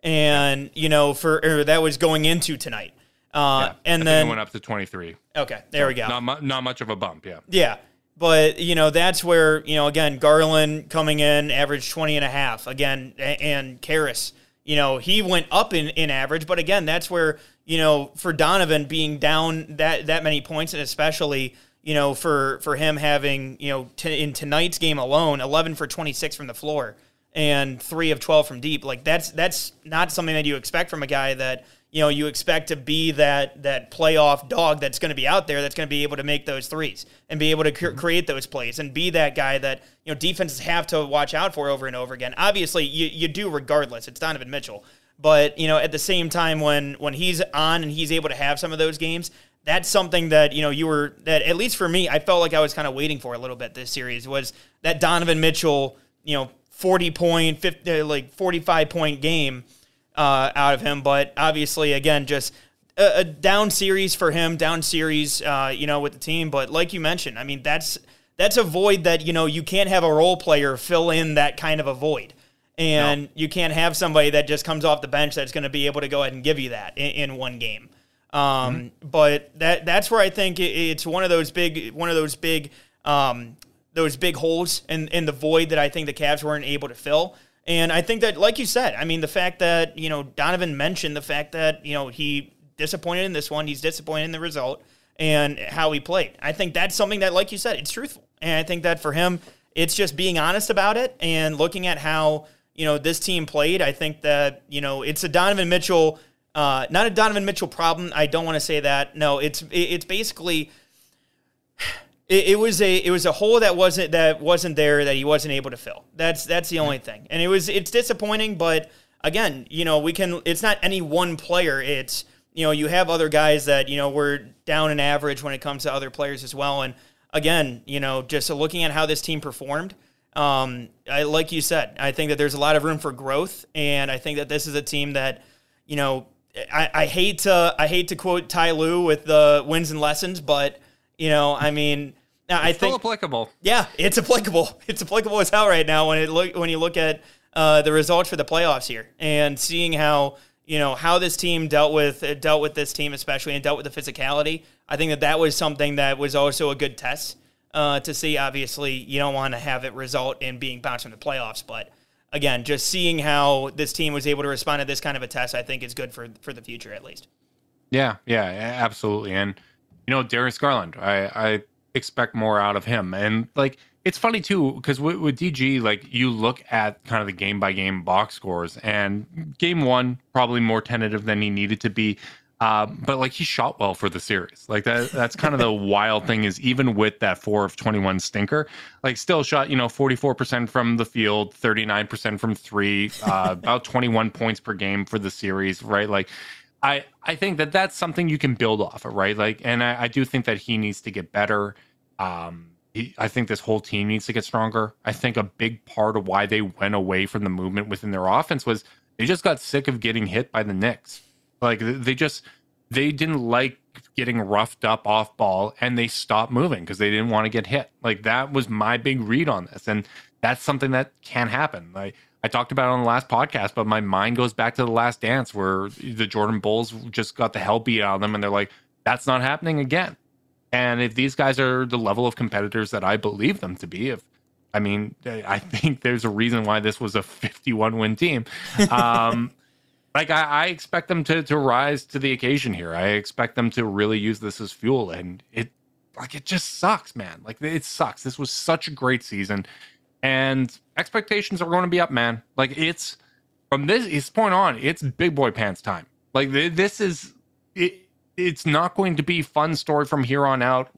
and you know for that was going into tonight. Uh, Yeah, and then went up to 23. okay, there we go. Not mu- not much of a bump, yeah. Yeah. But, you know, that's where, you know, again, Garland coming in, average 20 and a half. Again, and Caris, you know, he went up in, in average. But again, that's where, you know, for Donovan being down that, that many points, and especially, you know, for, for him having, you know, t- in tonight's game alone, 11 for 26 from the floor and three of 12 from deep. Like, that's, that's not something that you expect from a guy that, you know, you expect to be that that playoff dog that's going to be out there that's going to be able to make those threes and be able to cre- mm-hmm. create those plays and be that guy that you know defenses have to watch out for over and over again. Obviously, you you do regardless. It's Donovan Mitchell, but you know at the same time when when he's on and he's able to have some of those games, that's something that you know you were that at least for me, I felt like I was kind of waiting for a little bit this series was that Donovan Mitchell, you know, forty point, 50, uh, like forty five point game uh, out of him. But obviously, again, just a, a down series for him, down series, uh, you know, with the team. But like you mentioned, I mean, that's that's a void that you know you can't have a role player fill in that kind of a void. And you can't have somebody that just comes off the bench that's going to be able to go ahead and give you that in, in one game. Um, But that that's where I think it, it's one of those big one of those big um, those big holes in, in the void that I think the Cavs weren't able to fill. And I think that, like you said, I mean, the fact that, you know, Donovan mentioned the fact that, you know, he disappointed in this one, he's disappointed in the result and how he played. I think that's something that, like you said, it's truthful. And I think that for him, it's just being honest about it and looking at how, you know, this team played. I think that, you know, it's a Donovan Mitchell, uh, not a Donovan Mitchell problem. I don't want to say that. No, it's, it's basically, it, it was a it was a hole that wasn't that wasn't there that he wasn't able to fill. That's that's the only thing, and it was it's disappointing. But again, you know, we can. It's not any one player. It's you know you have other guys that you know were down in average when it comes to other players as well. And again, you know, just looking at how this team performed. Um, I, like you said, I think that there's a lot of room for growth, and I think that this is a team that, you know, I, I hate to I hate to quote Ty Lue with the wins and lessons, but you know, I mean, I Still think applicable. yeah, it's applicable. It's applicable as hell right now when it look when you look at uh, the results for the playoffs here and seeing how you know how this team dealt with uh, dealt with this team especially and dealt with the physicality. I think that that was something that was also a good test uh, to see. Obviously, you don't want to have it result in being bounced from the playoffs, but again, just seeing how this team was able to respond to this kind of a test, I think is good for for the future at least. Yeah, yeah, absolutely. And you know, Darius Garland, I, I expect more out of him. And like, it's funny too because with, with DG, like you look at kind of the game by game box scores, and game one probably more tentative than he needed to be. Uh, but like he shot well for the series. Like that that's kind of the wild thing is even with that four of 21 stinker, like still shot, you know, 44% from the field, 39% from three, uh, about 21 points per game for the series, right? Like I, I think that that's something you can build off of, right? Like, and I, I do think that he needs to get better. Um, he, I think this whole team needs to get stronger. I think a big part of why they went away from the movement within their offense was they just got sick of getting hit by the Knicks. Like they just they didn't like getting roughed up off ball and they stopped moving because they didn't want to get hit. Like that was my big read on this. And that's something that can happen. Like I talked about it on the last podcast, but my mind goes back to the last dance where the Jordan Bulls just got the hell beat out of them and they're like, that's not happening again. And if these guys are the level of competitors that I believe them to be, if I mean, I think there's a reason why this was a 51 win team. Um, like I, I expect them to to rise to the occasion here. I expect them to really use this as fuel, and it like it just sucks, man. Like it sucks. This was such a great season, and expectations are going to be up, man. Like it's from this, this point on, it's big boy pants time. Like th- this is it. It's not going to be fun story from here on out.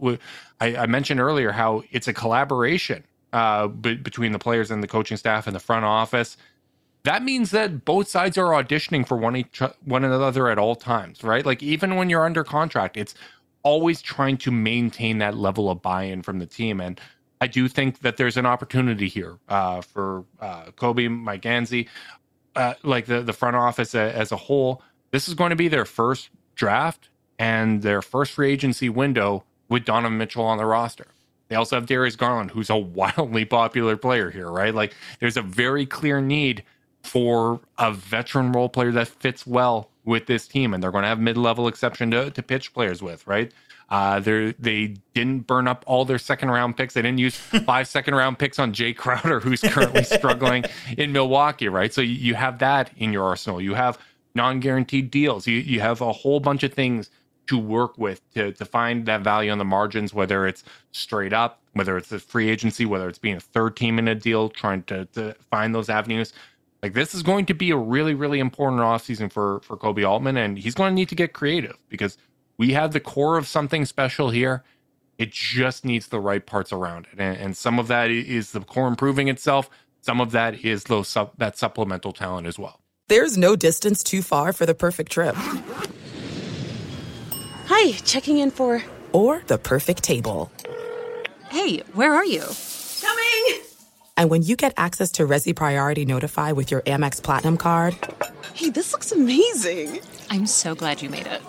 I, I mentioned earlier how it's a collaboration uh, between the players and the coaching staff and the front office that means that both sides are auditioning for one each one another at all times, right? Like even when you're under contract, it's always trying to maintain that level of buy-in from the team. And I do think that there's an opportunity here uh, for uh, Koby, Mike uh, like the the front office as a whole. This is going to be their first draft and their first free agency window with Donovan Mitchell on the roster. They also have Darius Garland, who's a wildly popular player here, right? Like there's a very clear need for a veteran role player that fits well with this team, and they're going to have mid-level exception to, to pitch players with, right? Uh, they they didn't burn up all their second round picks. They didn't use five second round picks on Jae Crowder, who's currently struggling in Milwaukee, right? So you have that in your arsenal. You have non guaranteed deals. You you have a whole bunch of things to work with to to find that value on the margins, whether it's straight up, whether it's a free agency, whether it's being a third team in a deal, trying to, to find those avenues. Like this is going to be a really, really important offseason for for Koby Altman, and he's going to need to get creative because we have the core of something special here. It just needs the right parts around it. And, and some of that is the core improving itself. Some of that is those sup- that supplemental talent as well. There's no distance too far for the perfect trip. Hi, checking in for. Or the perfect table. Hey, where are you? Coming! And when you get access to Resy Priority Notify with your Amex Platinum card. Hey, this looks amazing! I'm so glad you made it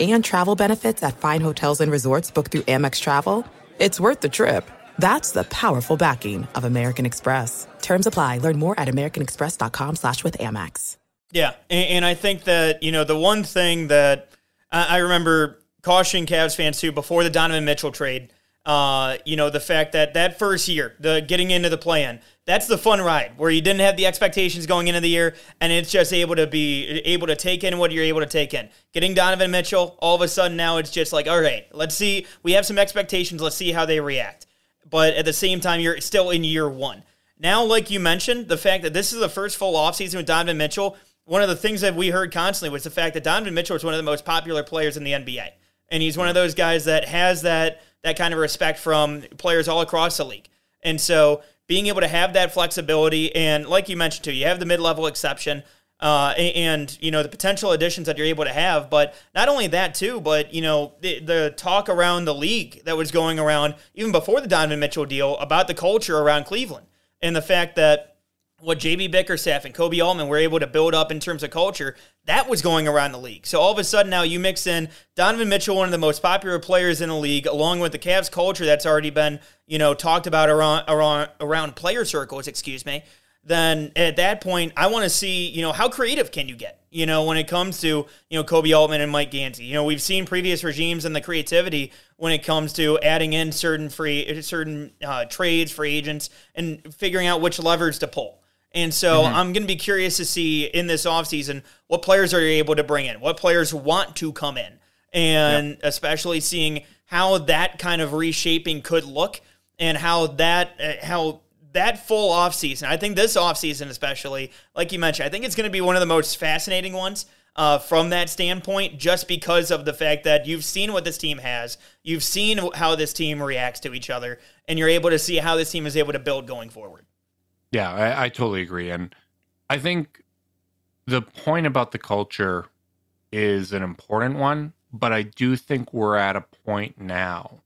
and travel benefits at fine hotels and resorts booked through Amex Travel, it's worth the trip. That's the powerful backing of American Express. Terms apply. Learn more at americanexpress.com slash with Amex. Yeah, and, and, I think that, you know, the one thing that I, I remember cautioning Cavs fans too before the Donovan Mitchell trade, uh, you know, the fact that that first year, the getting into the plan, that's the fun ride where you didn't have the expectations going into the year, and it's just able to be able to take in what you're able to take in. Getting Donovan Mitchell, all of a sudden now it's just like, all right, let's see. We have some expectations. Let's see how they react. But at the same time, you're still in year one. Now, like you mentioned, the fact that this is the first full offseason with Donovan Mitchell, one of the things that we heard constantly was the fact that Donovan Mitchell is one of the most popular players in the NBA. And he's one of those guys that has that that kind of respect from players all across the league. And so being able to have that flexibility, and like you mentioned too, you have the mid-level exception. Uh, and you know the potential additions that you're able to have, but not only that too, but you know the, the talk around the league that was going around even before the Donovan Mitchell deal about the culture around Cleveland and the fact that what JB Bickerstaff and Koby Altman were able to build up in terms of culture, that was going around the league. So all of a sudden now you mix in Donovan Mitchell, one of the most popular players in the league, along with the Cavs culture that's already been, you know, talked about around around around player circles, excuse me. Then at that point, I want to see, you know, how creative can you get? You know, when it comes to, you know, Koby Altman and Mike Gansey. You know, we've seen previous regimes and the creativity when it comes to adding in certain free certain uh, trades, free agents, and figuring out which levers to pull. And so mm-hmm. I'm going to be curious to see in this offseason what players are you able to bring in, what players want to come in, and yep. especially seeing how that kind of reshaping could look and how that uh, how that full offseason. I think this offseason especially, like you mentioned, I think it's going to be one of the most fascinating ones. Uh, from that standpoint, just because of the fact that you've seen what this team has, you've seen how this team reacts to each other, and you're able to see how this team is able to build going forward. Yeah, I, I totally agree. And I think the point about the culture is an important one, but I do think we're at a point now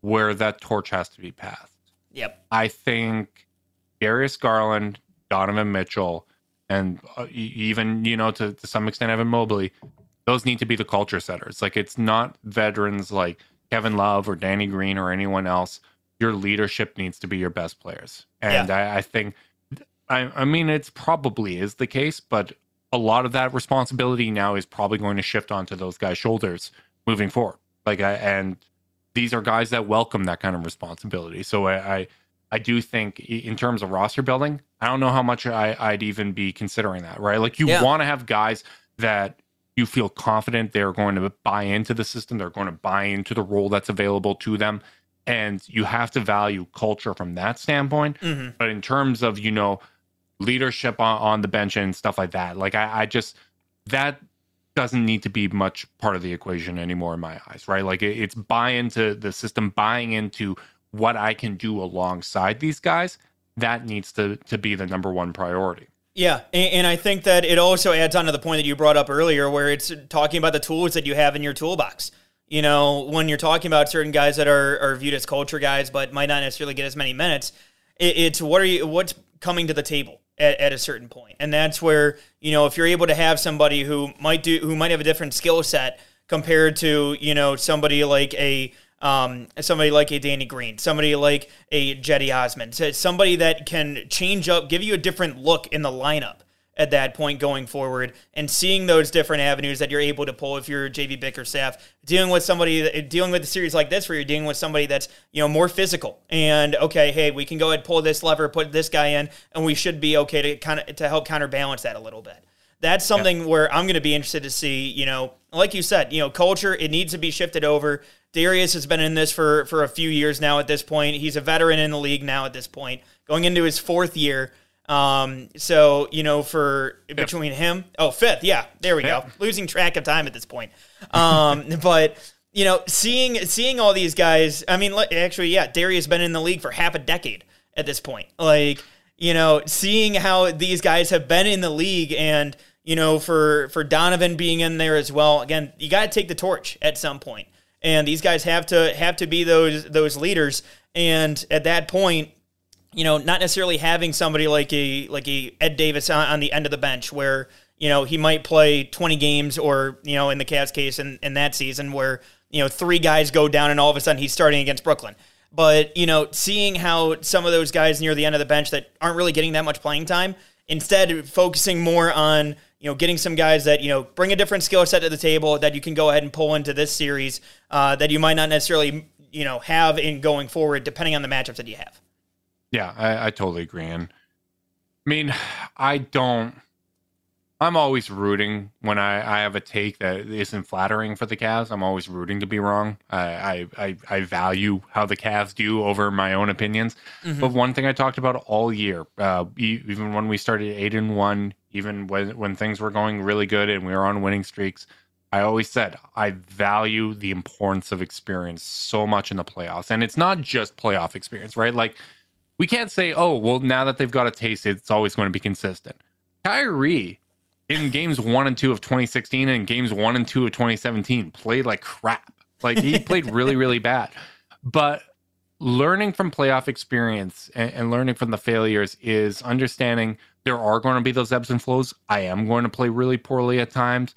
where that torch has to be passed. Yep. I think Darius Garland, Donovan Mitchell, and uh, even, you know, to, to some extent, Evan Mobley, those need to be the culture setters. Like, it's not veterans like Kevin Love or Danny Green or anyone else your leadership needs to be your best players. And yeah. I, I, think, I, I mean, it's probably is the case, but a lot of that responsibility now is probably going to shift onto those guys' shoulders moving forward. Like, I, and these are guys that welcome that kind of responsibility. So I, I, I do think in terms of roster building, I don't know how much I, I'd even be considering that, right? Like, you yeah. want to have guys that you feel confident they're going to buy into the system, they're going to buy into the role that's available to them and you have to value culture from that standpoint. Mm-hmm. But in terms of you know leadership on, on the bench and stuff like that, like I, I, just that doesn't need to be much part of the equation anymore in my eyes, right? Like it, it's buy into the system, buying into what I can do alongside these guys. That needs to to be the number one priority. Yeah, and, and, I think that it also adds on to the point that you brought up earlier, where it's talking about the tools that you have in your toolbox. You know, when you're talking about certain guys that are, are viewed as culture guys, but might not necessarily get as many minutes, it, it's what are you what's coming to the table at, at a certain point. and that's where you know if you're able to have somebody who might do who might have a different skill set compared to you know somebody like a um, somebody like a Danny Green, somebody like a Cedi Osman, somebody that can change up, give you a different look in the lineup at that point going forward, and seeing those different avenues that you're able to pull if you're JB Bickerstaff, dealing with somebody, dealing with a series like this where you're dealing with somebody that's you know more physical, and okay, hey, we can go ahead pull this lever, put this guy in, and we should be okay to kind of to help counterbalance that a little bit that's something yeah. where I'm going to be interested to see. You know, like you said, you know, culture it needs to be shifted over. Darius has been in this for for a few years now. At this point, he's a veteran in the league now. At this point, going into his fourth year. Um, so you know, for fifth. between him, oh, fifth, yeah, there we go. Losing track of time at this point. Um, but you know, seeing seeing all these guys. I mean, actually, yeah, Darius been in the league for half a decade at this point. Like you know, seeing how these guys have been in the league and, you know, for for Donovan being in there as well. Again, you got to take the torch at some. And these guys have to have to be those those leaders and at that point, you know, not necessarily having somebody like a like a Ed Davis on, on the end of the bench where, you know, he might play 20 games or, you know, in the Cavs case in, in that season where, you know, three guys go down and all of a sudden he's starting against Brooklyn but, you know, seeing how some of those guys near the end of the bench that aren't really getting that much playing time, instead focusing more on, you know, getting some guys that, you know, bring a different skill set to the table that you can go ahead and pull into this series uh, that you might not necessarily, you know, have in going forward, depending on the matchups that you have. Yeah, I, I totally agree. And I mean, I don't I'm always rooting when I, I have a take that isn't flattering for the Cavs. I'm always rooting to be wrong. I I, I value how the Cavs do over my own opinions. Mm-hmm. But one thing I talked about all year, uh, even when we started eight and one, even when when things were going really good and we were on winning streaks, I always said I value the importance of experience so much in the playoffs, and it's not just playoff experience, right? Like we can't say, oh, well, now that they've got a taste, it's always going to be consistent. Kyrie in games one and two of 2016 and games one and two of 2017 played like crap. Like he played really, really bad. But learning from playoff experience and, and, learning from the failures is understanding there are going to be those ebbs and flows. I am going to play really poorly at times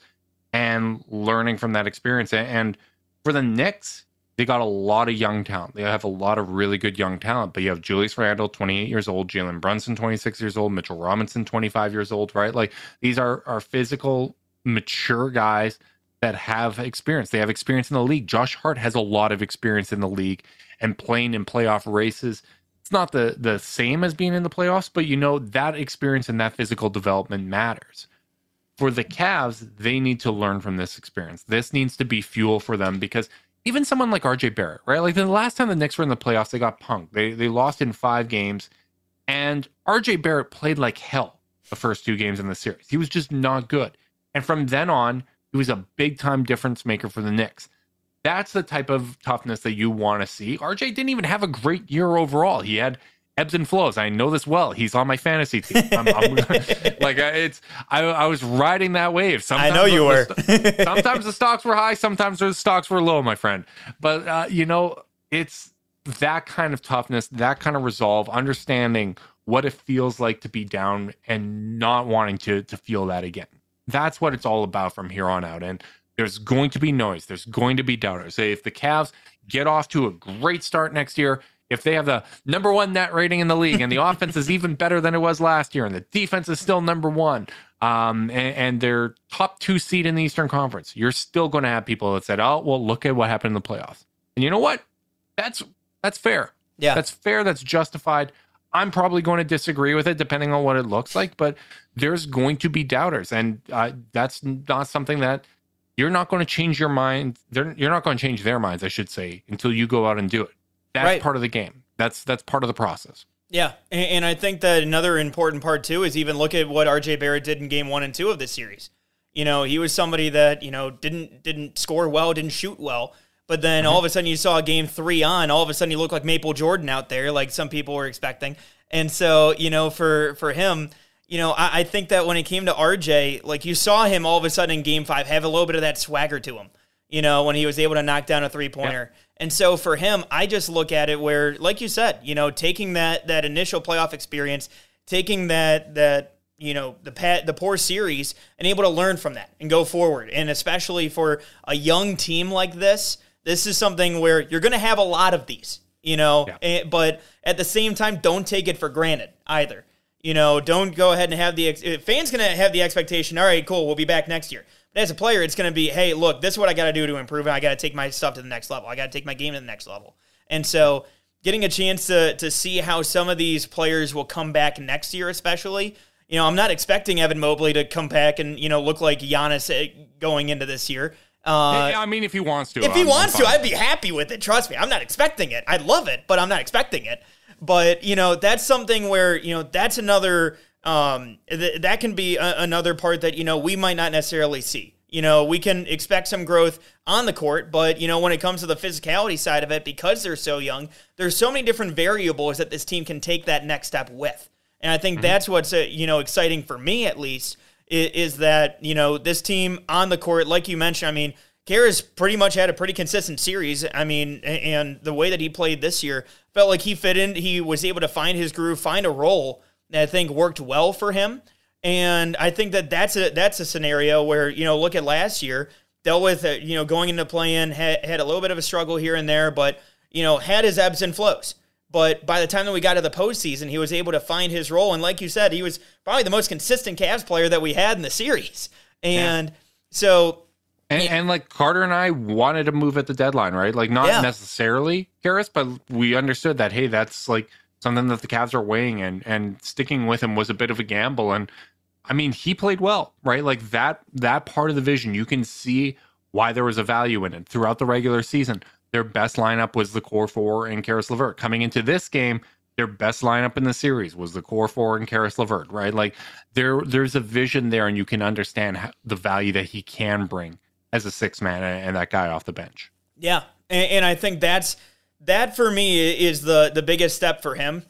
and learning from that experience. And, and for the Knicks, they got a lot of young talent. They have a lot of really good young talent, but you have Julius Randle, 28 years old, Jalen Brunson, 26 years old, Mitchell Robinson, 25 years old, right? Like these are, are physical, mature guys that have experience. They have experience in the league. Josh Hart has a lot of experience in the league and playing in playoff races. It's not the the same as being in the playoffs, but you know that experience and that physical development matters. For the Cavs, they need to learn from this experience. This needs to be fuel for them because even someone like RJ Barrett, right? Like the last time the Knicks were in the playoffs, they got punked. They they lost in five games, and RJ Barrett played like hell the first two games in the series. He was just not good. And from then on, he was a big time difference maker for the Knicks. That's the type of toughness that you want to see. RJ didn't even have a great year overall. He had ebbs and flows. I know this well. He's on my fantasy team. I'm, I'm, like it's, I, I, was riding that wave. Sometimes I know you were. sometimes the stocks were high. Sometimes the stocks were low, my friend. But uh, you know, it's that kind of toughness, that kind of resolve, understanding what it feels like to be down and not wanting to to feel that again. That's what it's all about from here on out. And there's going to be noise. There's going to be doubters. If the Cavs get off to a great start next year, if they have the number one net rating in the league and the offense is even better than it was last year and the defense is still number one um, and, and they're top two seed in the Eastern Conference, you're still going to have people that said, "Oh, well, look at what happened in the playoffs." And you know what? That's that's fair. Yeah, that's fair. That's justified. I'm probably going to disagree with it depending on what it looks like, but there's going to be doubters, and uh, that's not something that you're not going to change your mind. They're, you're not going to change their minds, I should say, until you go out and do it. That's right. part of the game. That's that's part of the process. Yeah, and, and I think that another important part too is even look at what RJ Barrett did in Game One and Two of this series. You know, he was somebody that you know didn't didn't score well, didn't shoot well, but then mm-hmm. all of a sudden you saw Game Three on. All of a sudden you look like Maple Jordan out there, like some people were expecting. And so you know, for for him, you know, I, I think that when it came to RJ, like you saw him all of a sudden in game five have a little bit of that swagger to him, you know, when he was able to knock down a three pointer. And so for him, I just look at it where, like you said, you know, taking that that initial playoff experience, taking that that you know the pat the poor series and able to learn from that and go forward. And especially for a young team like this, this is something where you're going to have a lot of these, you know. Yeah. and- but at the same time, don't take it for granted either. You know, don't go ahead and have the ex- eh, fans going to have the expectation. All right, cool, we'll be back next year. As a player, it's going to be, hey, look, this is what I got to do to improve, and I got to take my stuff to the next level. I got to take my game to the next level. And so, getting a chance to to see how some of these players will come back next year, especially. You know, I'm not expecting Evan Mobley to come back and you know look like Giannis uh, going into this year. Uh, I mean, if he wants to, if he I'm- wants to. I'd be happy with it. Trust me, I'm not expecting it. I'd love it, but I'm not expecting it. But you know, that's something where you know that's another um, th- that can be a- another part that you know we might not necessarily see. You know, we can expect some growth on the court, but you know, when it comes to the physicality side of it, because they're so young, there's so many different variables that this team can take that next step with. And I think that's what's uh, you know exciting for me at least is, is that you know this team on the court, like you mentioned. I mean, Caris pretty much had a pretty consistent series. I mean, and the way that he played this year felt like he fit in. He was able to find his groove, find a role that I think worked well for him. And I think that that's a that's a scenario where you know look at last year dealt with uh, you know going into play in had, had a little bit of a struggle here and there, but you know had his ebbs and flows. But by the time that we got to the postseason, he was able to find his role, and like you said, he was probably the most consistent Cavs player that we had in the series. And so And, and like Carter and I wanted to move at the deadline, right? Like not Yeah. necessarily Harris, but we understood that hey, that's like something that the Cavs are weighing, and and sticking with him was a bit of a gamble. And I mean, he played well, right? Like that that part of the vision, you can see why there was a value in it throughout the regular season. Their best lineup was the core four and Caris LeVert. Coming into this game, their best lineup in the series was the core four and Caris LeVert, right? Like there there's a vision there, and you can understand how, the value that he can bring as a six man and, and that guy off the bench. Yeah, and, and I think that's that for me is the the biggest step for him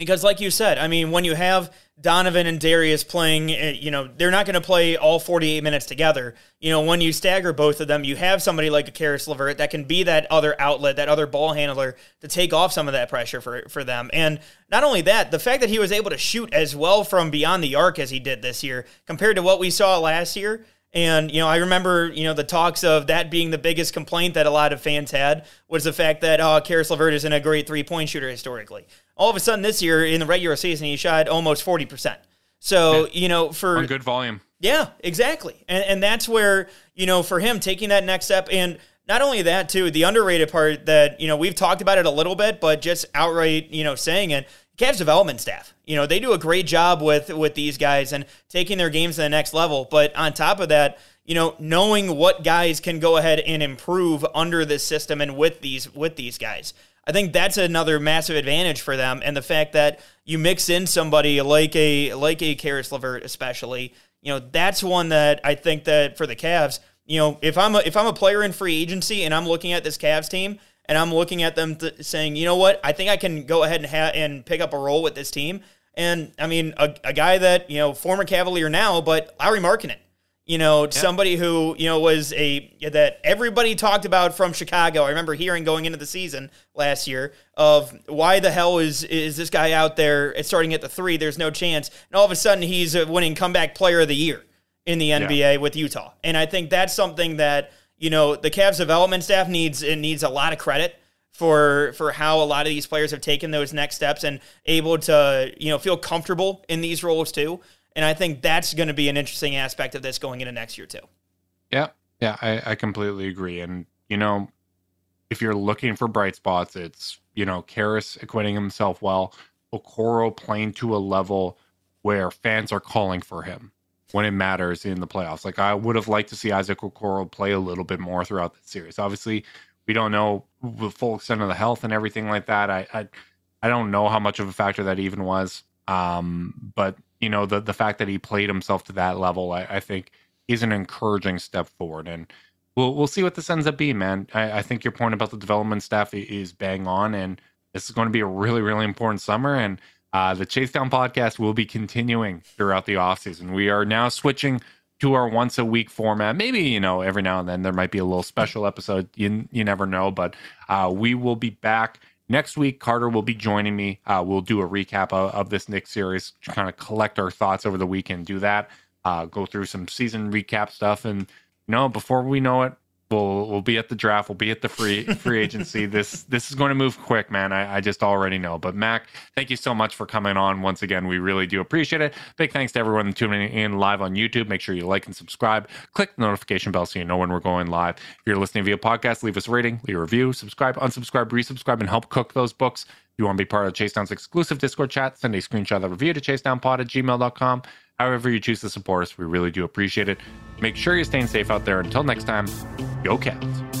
because, like you said, I mean, when you have Donovan and Darius playing, eh, you know, they're not going to play all 48 minutes together. You know, when you stagger both of them, you have somebody like a Caris LeVert that can be that other outlet, that other ball handler to take off some of that pressure for for them. And not only that, the fact that he was able to shoot as well from beyond the arc as he did this year compared to what we saw last year. And, you know, I remember, you know, the talks of that being the biggest complaint that a lot of fans had was the fact that, oh, Caris LeVert isn't a great three point shooter historically. All of a sudden this year in the regular season, he shot almost 40%. So, you know, for. On good volume. Yeah, exactly. And and that's where, you know, for him taking that next step and not only that too, the underrated part that, you know, we've talked about it a little bit, but just outright, you know, saying it, Cavs development staff. You know, they do a great job with with these guys and taking their games to the next level. But on top of that, you know, knowing what guys can go ahead and improve under this system and with these with these guys. I think that's another massive advantage for them, and the fact that you mix in somebody like a like a Caris LeVert, especially, you know, that's one that I think that for the Cavs, you know, if I'm a, if I'm a player in free agency and I'm looking at this Cavs team and I'm looking at them th- saying, you know what, I think I can go ahead and ha- and pick up a role with this team. And I mean, a, a guy that you know, former Cavalier now, but Lauri Markkanen, you know, somebody who you know was a that everybody talked about from Chicago. I remember hearing going into the season last year of why the hell is is this guy out there starting at the three? There's no chance, and all of a sudden he's a winning comeback player of the year in the NBA with Utah. And I think that's something that you know the Cavs development staff needs it needs a lot of credit for for how a lot of these players have taken those next steps and able to you know feel comfortable in these roles too. And I think that's going to be an interesting aspect of this going into next year too. Yeah, yeah, I, I completely agree. And you know, if you're looking for bright spots, it's you know, Caris acquitting himself well, Okoro playing to a level where fans are calling for him when it matters in the playoffs. Like I would have liked to see Isaac Okoro play a little bit more throughout the series. Obviously, we don't know the full extent of the health and everything like that. I I, I don't know how much of a factor that even was. Um, but you know, the the fact that he played himself to that level, I, I think is an encouraging step forward. And we'll we'll see what this ends up being, man. I, I think your point about the development staff is bang on, and this is going to be a really really important summer. And Uh, the Chase Down podcast will be continuing throughout the offseason. We are now switching to our once a week format. Maybe, you know, every now and then there might be a little special episode. You, you never know, but uh, we will be back next week. Carter will be joining me. Uh, we'll do a recap of, of this Knicks series, kind of collect our thoughts over the weekend, do that, uh, go through some season recap stuff. And, you know, before we know it, We'll we'll be at the draft. We'll be at the free free agency. this this is going to move quick, man. I, I just already know. But Mac, thank you so much for coming on once again. We really do appreciate it. Big thanks to everyone tuning in live on YouTube. Make sure you like and subscribe. Click the notification bell so you know when we're going live. If you're listening via podcast, leave us a rating, leave a review, subscribe, unsubscribe, resubscribe, and help cook those books. If you want to be part of Chase Down's exclusive Discord chat, send a screenshot of the review to chasedownpod at gmail.com. However, you choose to support us, we really do appreciate it. Make sure you're staying safe out there. Until next time, go Cavs.